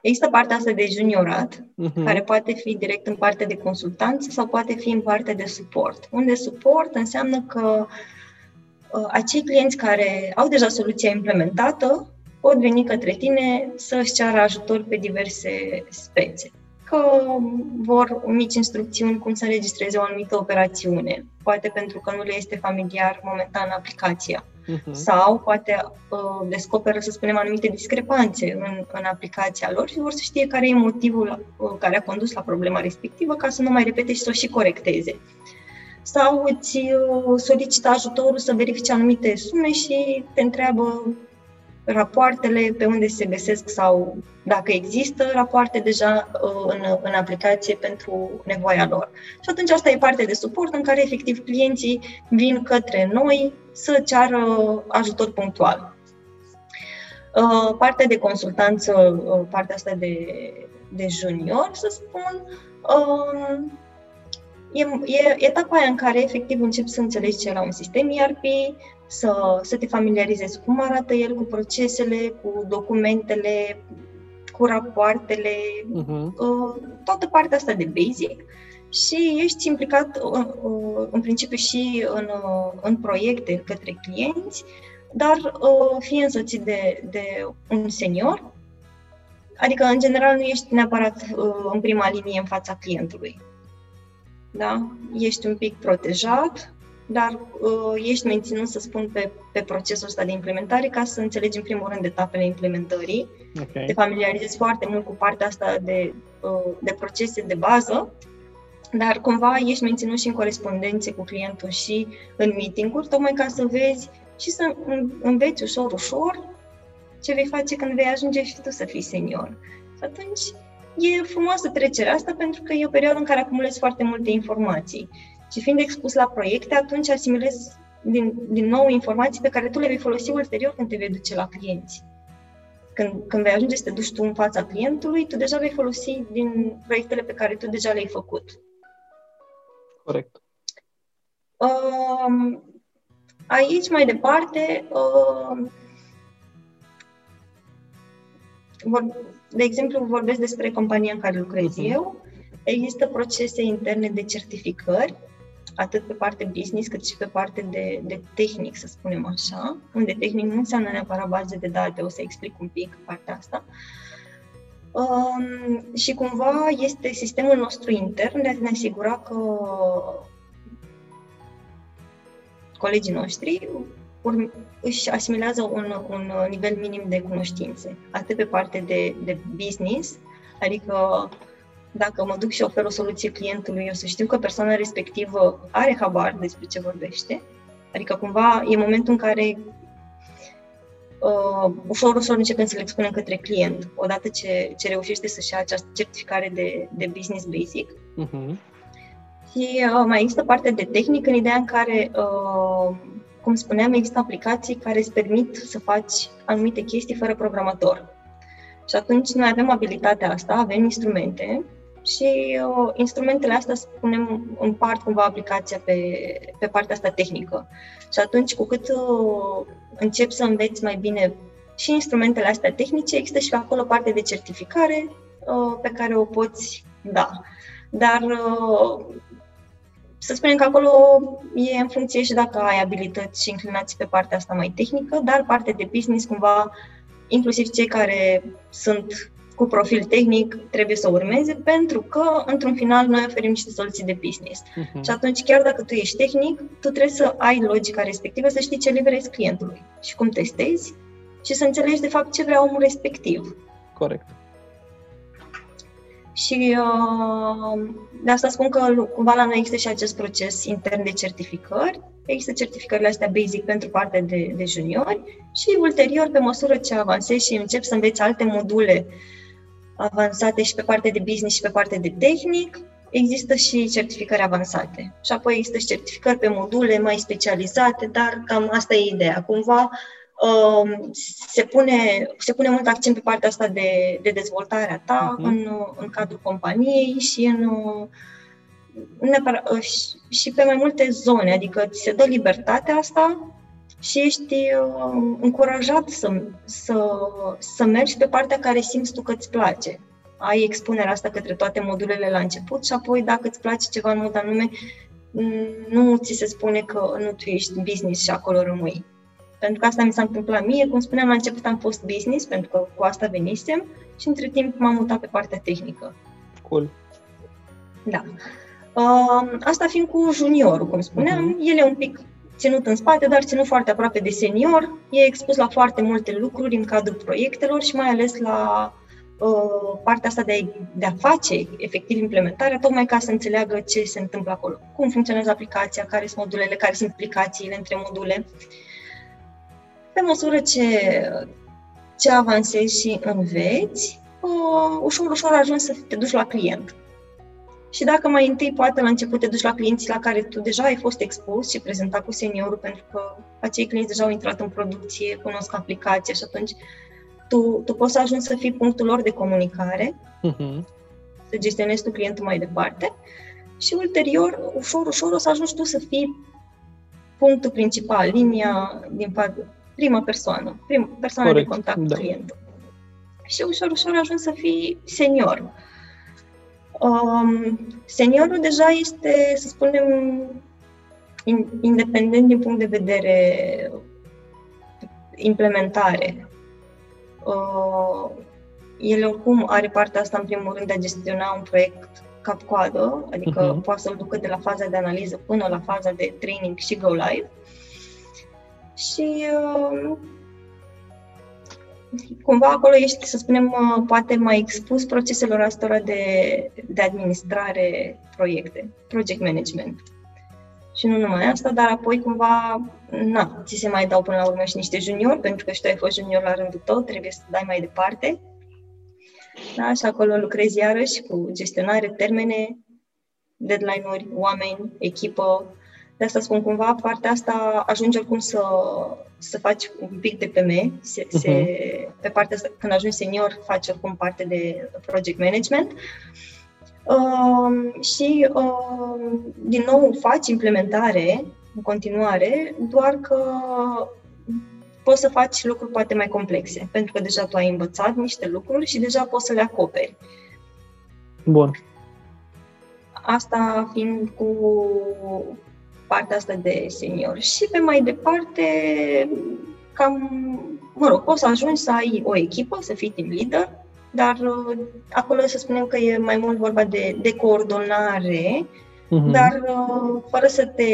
există partea asta de juniorat, uh-huh. care poate fi direct în partea de consultanță sau poate fi în partea de suport. Unde suport înseamnă că acei clienți care au deja soluția implementată pot veni către tine să își ceară ajutor pe diverse spețe. Că vor mici instrucțiuni cum să înregistreze o anumită operațiune, poate pentru că nu le este familiar momentan aplicația. Uh-huh. Sau poate uh, descoperă, să spunem, anumite discrepanțe în, în aplicația lor și vor să știe care e motivul uh, care a condus la problema respectivă ca să nu mai repete și să o și corecteze. Sau îți uh, solicită ajutorul să verifice anumite sume și te întreabă rapoartele, pe unde se găsesc sau dacă există rapoarte deja uh, în, în aplicație pentru nevoia lor. Și atunci asta e parte de suport în care efectiv clienții vin către noi să ceară ajutor punctual. Uh, partea de consultanță, uh, partea asta de, de junior, să spun, e, e etapa aia în care efectiv începi să înțelegi ce e la un sistem ERP, să, să te familiarizezi cum arată el cu procesele, cu documentele, cu rapoartele, uh-huh. toată partea asta de basic și ești implicat uh, uh, în principiu și în, uh, în proiecte către clienți, dar fie însoțit de, de un senior, adică în general nu ești neapărat în prima linie în fața clientului. Da? Ești un pic protejat, dar uh, ești menținut, să spun, pe, pe procesul ăsta de implementare ca să înțelegi în primul rând etapele implementării, okay. te familiarizezi foarte mult cu partea asta de, uh, de procese de bază, dar cumva ești menținut și în corespondențe cu clientul și în meeting-uri, tocmai ca să vezi și să înveți ușor, ușor ce vei face când vei ajunge și tu să fii senior. Și atunci e frumoasă trecerea asta pentru că e o perioadă în care acumulezi foarte multe informații și fiind expus la proiecte, atunci asimilezi din, din nou informații pe care tu le vei folosi ulterior când te vei duce la clienți. Când, când vei ajunge să te duci tu în fața clientului, tu deja vei folosi din proiectele pe care tu deja le-ai făcut. Corect. Uh, aici, mai departe, uh, vor, de exemplu, vorbesc despre compania în care lucrez uh-huh. eu. Există procese interne de certificări atât pe parte business cât și pe parte de, de tehnic, să spunem așa, unde tehnic nu înseamnă neapărat baze de date, o să explic un pic partea asta. Um, și cumva este sistemul nostru intern de a ne asigura că colegii noștri urm- își asimilează un, un nivel minim de cunoștințe, atât pe parte de, de business, adică dacă mă duc și ofer o soluție clientului, eu să știu că persoana respectivă are habar despre ce vorbește. Adică cumva e momentul în care uh, ușor, ușor începem să le expunem către client, odată ce, ce reușește să-și ia această certificare de, de business basic. Uh-huh. Și uh, mai există partea de tehnică în ideea în care, uh, cum spuneam, există aplicații care îți permit să faci anumite chestii fără programator. Și atunci noi avem abilitatea asta, avem instrumente și uh, instrumentele astea, spunem, împart cumva aplicația pe, pe partea asta tehnică. Și atunci, cu cât uh, începi să înveți mai bine și instrumentele astea tehnice, există și acolo parte de certificare uh, pe care o poți da. Dar uh, să spunem că acolo e în funcție și dacă ai abilități și inclinații pe partea asta mai tehnică, dar partea de business cumva, inclusiv cei care sunt cu profil tehnic trebuie să urmeze, pentru că, într-un final, noi oferim niște soluții de business. Uh-huh. Și atunci, chiar dacă tu ești tehnic, tu trebuie să ai logica respectivă, să știi ce livrezi clientului și cum testezi și să înțelegi, de fapt, ce vrea omul respectiv. Corect. Și uh, de asta spun că cumva la noi există și acest proces intern de certificări. Există certificările astea basic pentru partea de, de juniori și ulterior, pe măsură ce avansezi și începi să înveți alte module avansate și pe partea de business și pe partea de tehnic, există și certificări avansate. Și apoi există și certificări pe module mai specializate, dar cam asta e ideea. Cumva um, se, pune, se pune mult accent pe partea asta de, de dezvoltare a ta uh-huh. în, în cadrul companiei și în, în și pe mai multe zone, adică ți se dă libertatea asta și ești uh, încurajat să, să, să mergi pe partea care simți tu că îți place. Ai expunerea asta către toate modulele la început și apoi dacă îți place ceva în mod anume, nu ți se spune că nu tu ești business și acolo rămâi. Pentru că asta mi s-a întâmplat mie, cum spuneam la început am fost business, pentru că cu asta venisem și între timp m-am mutat pe partea tehnică. Cool. Da. Uh, asta fiind cu juniorul, cum spuneam, uh-huh. el e un pic ținut în spate, dar ținut foarte aproape de senior, e expus la foarte multe lucruri în cadrul proiectelor și mai ales la uh, partea asta de a, de a face efectiv implementarea, tocmai ca să înțeleagă ce se întâmplă acolo, cum funcționează aplicația, care sunt modulele, care sunt aplicațiile între module. Pe măsură ce, ce avansezi și înveți, uh, ușor, ușor ajungi să te duci la client și dacă mai întâi, poate la început te duci la clienții la care tu deja ai fost expus și prezentat cu seniorul, pentru că acei clienți deja au intrat în producție, cunosc aplicația și atunci tu, tu poți să ajungi să fii punctul lor de comunicare, uh-huh. să gestionezi tu clientul mai departe și ulterior, ușor, ușor o să ajungi tu să fii punctul principal, linia din part, prima persoană, prima persoană Corect, de contact da. cu clientul. Și ușor, ușor ajungi să fii senior. Um, seniorul deja este, să spunem, in, independent din punct de vedere implementare. Uh, el oricum are partea asta, în primul rând, de a gestiona un proiect cap-coadă, adică uh-huh. poate să-l ducă de la faza de analiză până la faza de training și go live. Și uh, cumva acolo ești, să spunem, uh, poate mai expus proceselor astora de, de administrare proiecte, project management. Și nu numai asta, dar apoi cumva, na, ți se mai dau până la urmă și niște juniori, pentru că și tu ai fost junior la rândul tău, trebuie să dai mai departe. Da, și acolo lucrezi iarăși cu gestionare, termene, deadline-uri, oameni, echipă, de asta spun cumva, partea asta ajunge oricum să, să faci un pic de PM, se, uh-huh. se, pe partea asta, când ajungi senior, faci oricum parte de project management. Uh, și uh, din nou faci implementare în continuare, doar că poți să faci lucruri poate mai complexe, pentru că deja tu ai învățat niște lucruri și deja poți să le acoperi. Bun. Asta fiind cu partea asta de senior. Și pe mai departe, cam, mă rog, poți să ajungi să ai o echipă, să fii team leader, dar uh, acolo să spunem că e mai mult vorba de, de coordonare, uh-huh. dar uh, fără să te,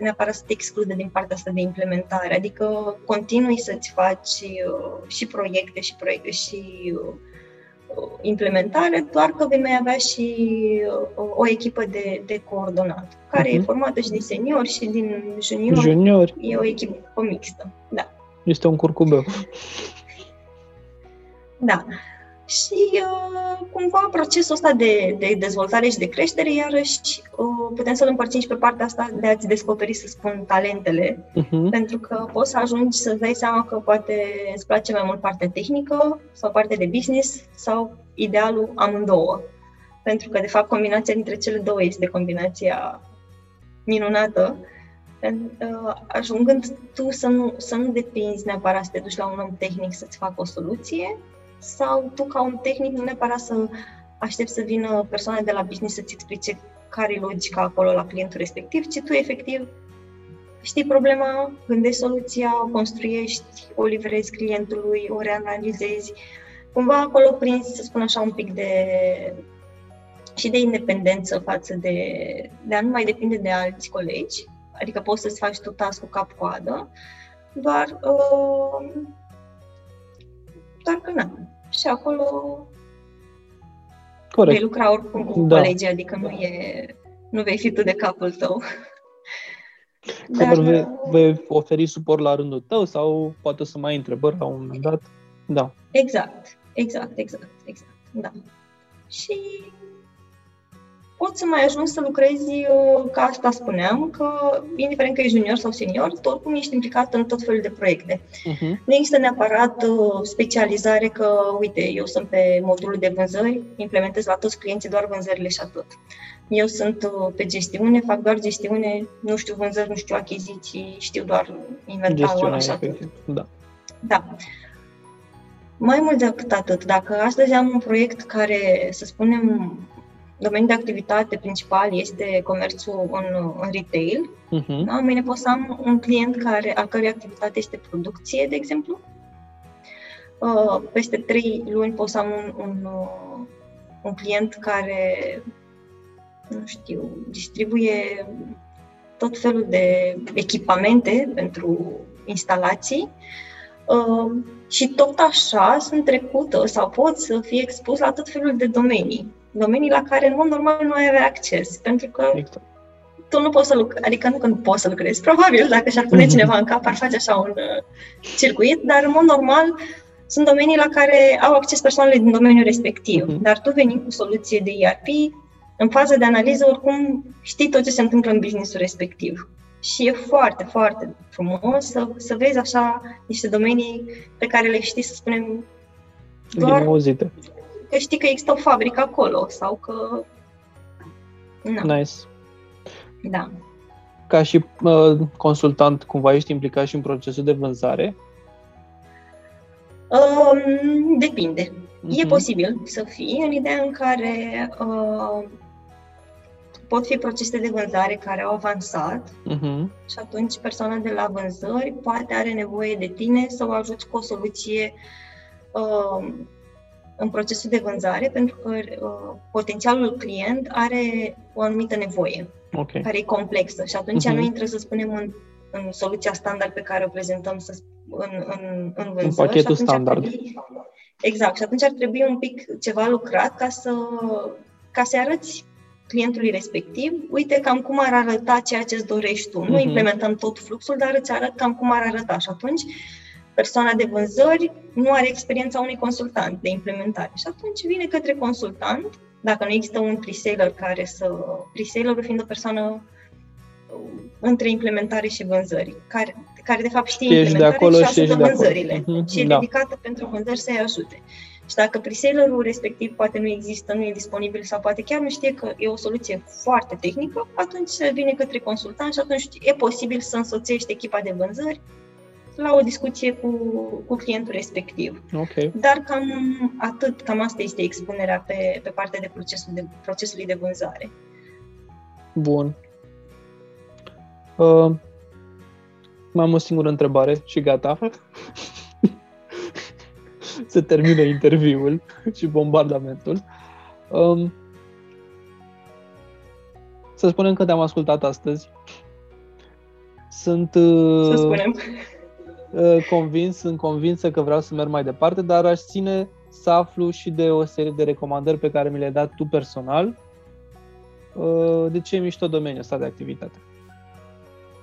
neapărat să te exclude din partea asta de implementare, adică continui să-ți faci uh, și proiecte și proiecte și implementare, doar că vei mai avea și o, uh, o echipă de, de coordonat, care uh-huh. e mhm. formată și din seniori și din juniori. Juniori. E o echipă mixtă, da. Este un curcubeu. Da și uh, cumva procesul ăsta de, de dezvoltare și de creștere, iarăși uh, putem să-l împărțim și pe partea asta de a-ți descoperi, să spun, talentele, uh-huh. pentru că poți să ajungi să dai seama că poate îți place mai mult partea tehnică sau partea de business sau idealul amândouă. Pentru că, de fapt, combinația dintre cele două este combinația minunată, uh, ajungând tu să nu, să nu depinzi neapărat să te duci la un om tehnic să-ți facă o soluție, sau tu ca un tehnic nu neapărat să aștepți să vină persoane de la business să-ți explice care e logica acolo la clientul respectiv, ci tu efectiv știi problema, gândești soluția, o construiești, o livrezi clientului, o reanalizezi. Cumva acolo prinzi, să spun așa, un pic de și de independență față de, de a nu mai depinde de alți colegi, adică poți să-ți faci tu task-ul cap-coadă, doar uh, doar că na. Și acolo Corect. vei lucra oricum cu da. colegii, adică nu e nu vei fi tu de capul tău. Dar vei, uh, vei oferi suport la rândul tău sau poate să mai ai întrebări la un moment dat. Da. Exact, exact, exact, exact. Da. Și poți să mai ajungi să lucrezi, uh, ca asta spuneam, că indiferent că ești junior sau senior, tu oricum ești implicat în tot felul de proiecte. Uh-huh. Nu există neapărat uh, specializare că, uite, eu sunt pe modulul de vânzări, implementez la toți clienții doar vânzările și atât. Eu sunt uh, pe gestiune, fac doar gestiune, nu știu vânzări, nu știu achiziții, știu doar inventarul, așa atât. Da. Da. Mai mult decât atât, dacă astăzi am un proiect care, să spunem, domeniul de activitate principal este comerțul în, în retail, uh-huh. da? mâine pot să am un client care, a cărui activitate este producție, de exemplu. Uh, peste trei luni pot să am un, un, uh, un client care, nu știu, distribuie tot felul de echipamente pentru instalații uh, și tot așa sunt trecută sau pot să fie expus la tot felul de domenii domenii la care în mod normal nu ai acces, pentru că exact. tu nu poți să lucrezi, adică nu că nu poți să lucrezi, probabil dacă și-ar pune cineva în cap, ar face așa un uh, circuit, dar în mod normal sunt domenii la care au acces persoanele din domeniul respectiv. Uh-huh. Dar tu veni cu soluție de ERP, în fază de analiză, oricum știi tot ce se întâmplă în businessul respectiv. Și e foarte, foarte frumos să, să vezi așa niște domenii pe care le știi, să spunem, doar că știi că există o fabrică acolo sau că... Na. Nice. Da. Ca și uh, consultant, cumva ești implicat și în procesul de vânzare? Um, depinde. Uh-huh. E mhm. posibil să fii în ideea în care uh, pot fi procese de vânzare care au avansat uh-huh. și atunci persoana de la vânzări poate are nevoie de tine să o ajuți cu o soluție uh, în procesul de vânzare pentru că uh, potențialul client are o anumită nevoie okay. care e complexă și atunci uh-huh. nu intră, să spunem, în, în soluția standard pe care o prezentăm să, în, în, în vânzări. În pachetul standard. Trebui, exact. Și atunci ar trebui un pic ceva lucrat ca să ca să arăți clientului respectiv, uite cam cum ar arăta ceea ce îți dorești tu. Uh-huh. Nu mhm. implementăm tot fluxul, dar îți arăt cam cum ar arăta. Și atunci persoana de vânzări nu are experiența unui consultant de implementare și atunci vine către consultant, dacă nu există un pre care să... pre fiind o persoană uh, între implementare și vânzări, care, care de fapt știe ești implementare de acolo și ajută vânzările uh-huh, și e da. dedicată pentru vânzări să-i ajute. Și dacă pre respectiv poate nu există, nu e disponibil sau poate chiar nu știe că e o soluție foarte tehnică, atunci se vine către consultant și atunci e posibil să însoțești echipa de vânzări la o discuție cu, cu clientul respectiv. Okay. Dar cam atât, cam asta este expunerea pe, pe partea de procesul de, procesului de vânzare. Bun. Uh, mai am o singură întrebare și gata. Se termină interviul și bombardamentul. Um, să spunem că te-am ascultat astăzi. Sunt... Uh, să spunem. Uh, convins, sunt convinsă că vreau să merg mai departe, dar aș ține să aflu și de o serie de recomandări pe care mi le-ai dat tu personal. Uh, de ce e mișto domeniul ăsta de activitate?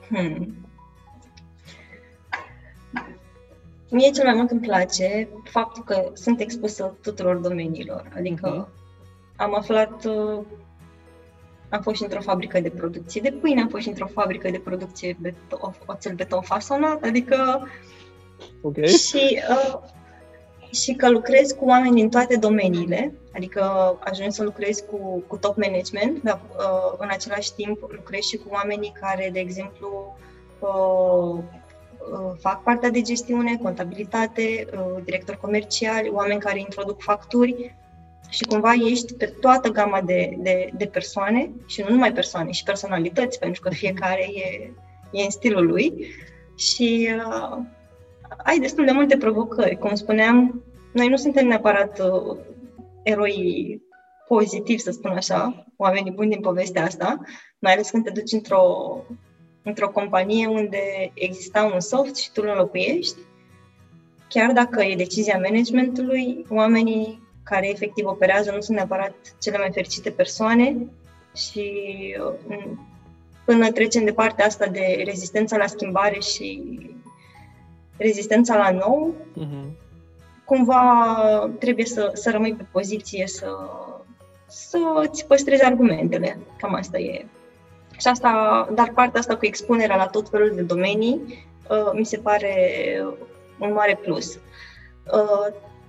Hmm. Mie cel mai mult îmi place faptul că sunt expusă tuturor domeniilor. Adică uh-huh. am aflat uh, am fost și într-o fabrică de producție de pâine, am fost și într-o fabrică de producție beton, oțel beton fasonat, adică okay. și, uh, și că lucrez cu oameni din toate domeniile, adică ajung să lucrez cu, cu top management, dar uh, în același timp lucrez și cu oamenii care, de exemplu, uh, uh, fac partea de gestiune, contabilitate, uh, director comercial, oameni care introduc facturi, și cumva ești pe toată gama de, de, de persoane și nu numai persoane, și personalități, pentru că fiecare e, e în stilul lui și uh, ai destul de multe provocări. Cum spuneam, noi nu suntem neapărat uh, eroi pozitivi, să spun așa, oamenii buni din povestea asta, mai ales când te duci într-o, într-o companie unde exista un soft și tu îl înlocuiești, chiar dacă e decizia managementului, oamenii care efectiv operează nu sunt neapărat cele mai fericite persoane și mm, până trecem de partea asta de rezistența la schimbare și rezistența la nou, uh-huh. cumva trebuie să, să rămâi pe poziție, să, să îți păstrezi argumentele. Cam asta e. Și asta, dar partea asta cu expunerea la tot felul de domenii uh, mi se pare un mare plus.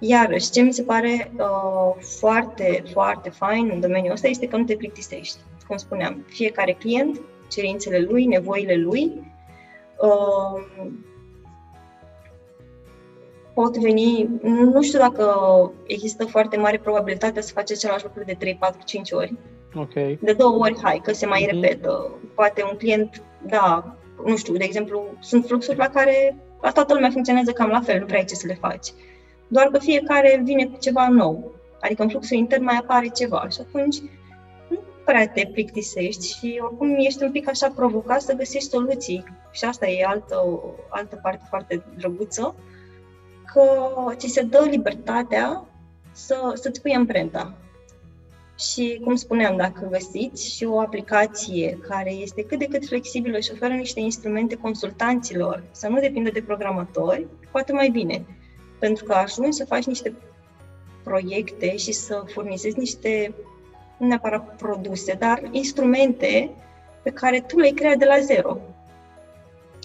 Uh, Iarăși, ce mi se pare uh, foarte, foarte fain în domeniul ăsta este că nu te plictisești. Cum spuneam, fiecare client, cerințele lui, nevoile lui, uh, pot veni, nu știu dacă există foarte mare probabilitate să faci același lucru de 3, 4, 5 ori, Okay. De două ori hai, că se mai mm-hmm. repetă. Poate un client, da, nu știu, de exemplu, sunt fluxuri la care la toată lumea funcționează cam la fel, nu prea ai ce să le faci. Doar că fiecare vine cu ceva nou. Adică în fluxul intern mai apare ceva și atunci nu prea te plictisești și oricum ești un pic așa provocat să găsești soluții. Și asta e altă, altă parte foarte drăguță, că ți se dă libertatea să, să-ți pui amprenta. Și, cum spuneam, dacă găsiți și o aplicație care este cât de cât flexibilă și oferă niște instrumente consultanților, să nu depindă de programatori, poate mai bine. Pentru că ajungi să faci niște proiecte și să furnizezi niște, nu neapărat produse, dar instrumente pe care tu le-ai creat de la zero.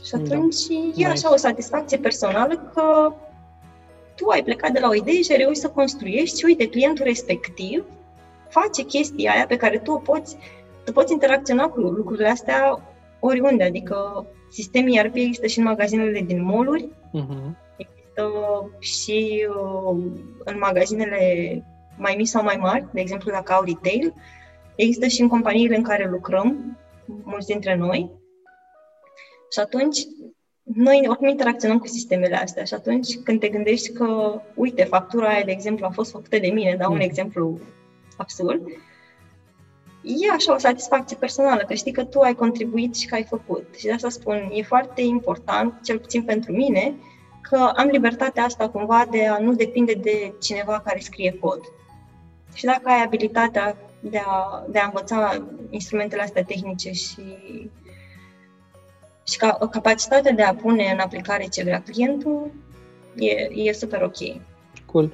Și da. atunci da. e așa o satisfacție personală că tu ai plecat de la o idee și ai reușit să construiești și uite, clientul respectiv face chestia aia pe care tu o poți, tu poți interacționa cu lucrurile astea oriunde, adică sistemul ERP există și în magazinele din mall uh-huh. Există și uh, în magazinele mai mici sau mai mari, de exemplu dacă au retail, există și în companiile în care lucrăm, mulți dintre noi. Și atunci, noi oricum interacționăm cu sistemele astea și atunci când te gândești că, uite, factura aia, de exemplu, a fost făcută de mine, dau un mm. exemplu absurd, e așa o satisfacție personală, că știi că tu ai contribuit și că ai făcut. Și de asta spun, e foarte important, cel puțin pentru mine, că am libertatea asta cumva de a nu depinde de cineva care scrie cod. Și dacă ai abilitatea de a, de a învăța instrumentele astea tehnice și, și ca, capacitatea de a pune în aplicare ce vrea clientul, e, e super ok. Cool.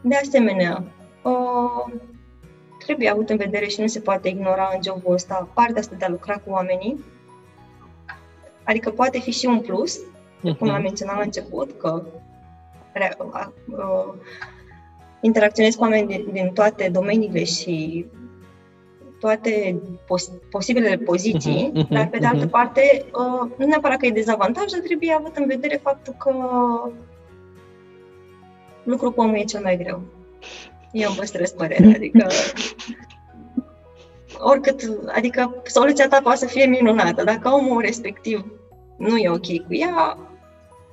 De asemenea, uh, trebuie avut în vedere și nu se poate ignora în jobul ăsta partea asta de a lucra cu oamenii. Adică poate fi și un plus, uh-huh. cum am mhm. menționat la început, că uh, interacționezi cu oameni din, din toate domeniile și toate pos- posibilele poziții, uh-huh, uh-huh, dar pe de altă uh-huh. parte, uh, nu neapărat că e dezavantaj, dar trebuie avut în vedere faptul că lucru cu omul e cel mai greu. Eu îmi păstrez părerea, adică oricât, adică soluția ta poate să fie minunată. Dacă omul respectiv nu e ok cu ea,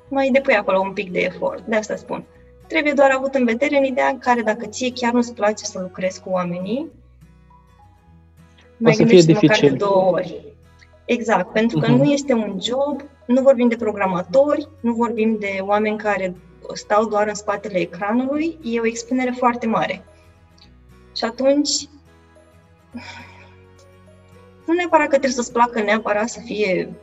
mai depui acolo un pic de efort. De asta spun. Trebuie doar avut în vedere în ideea în care dacă ție chiar nu-ți place să lucrezi cu oamenii, mai gândește măcar de două ori. Exact, pentru că uh-huh. nu este un job, nu vorbim de programatori, nu vorbim de oameni care stau doar în spatele ecranului, e o expunere foarte mare. Și atunci, nu neapărat că trebuie să-ți placă neapărat să fie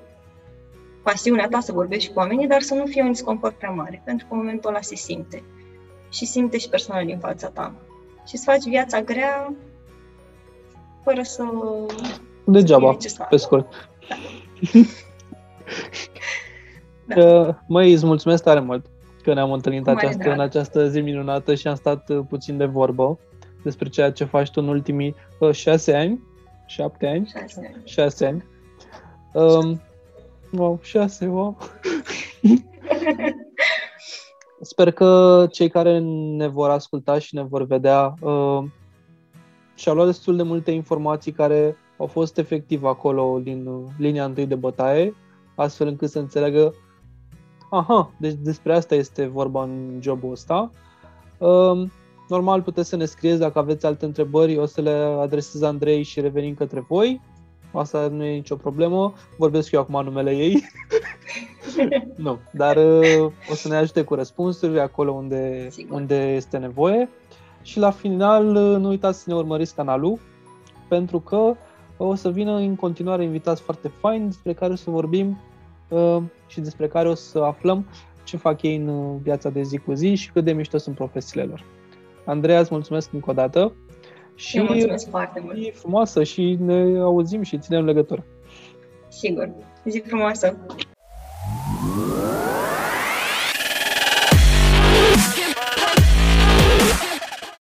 pasiunea ta să vorbești cu oamenii, dar să nu fie un disconfort prea mare, pentru că în momentul ăla se simte. Și simte și persoana din fața ta. Și îți faci viața grea fără să... Degeaba, pe scurt. Da. da. Măi, îți mulțumesc tare mult că ne-am întâlnit această, în această zi minunată și am stat uh, puțin de vorbă despre ceea ce faci tu în ultimii uh, șase ani, șapte ani, șase ani. Șase ani. Um, wow, șase, wow. Sper că cei care ne vor asculta și ne vor vedea uh, și-au luat destul de multe informații care au fost efectiv acolo din uh, linia întâi de bătaie, astfel încât să înțeleagă aha, deci despre asta este vorba în jobul ăsta. Um, normal puteți să ne scrieți dacă aveți alte întrebări, o să le adresez Andrei și revenim către voi. Asta nu e nicio problemă. Vorbesc eu acum numele ei. nu, dar uh, o să ne ajute cu răspunsuri acolo unde, unde este nevoie. Și la final, uh, nu uitați să ne urmăriți canalul, pentru că o să vină în continuare invitați foarte faini despre care o să vorbim Uh, și despre care o să aflăm ce fac ei în viața de zi cu zi și cât de mișto sunt profesiile lor. Andreea, îți mulțumesc încă o dată și Eu mulțumesc foarte mult. E frumoasă și ne auzim și ținem legătură. Sigur. zic frumoasă!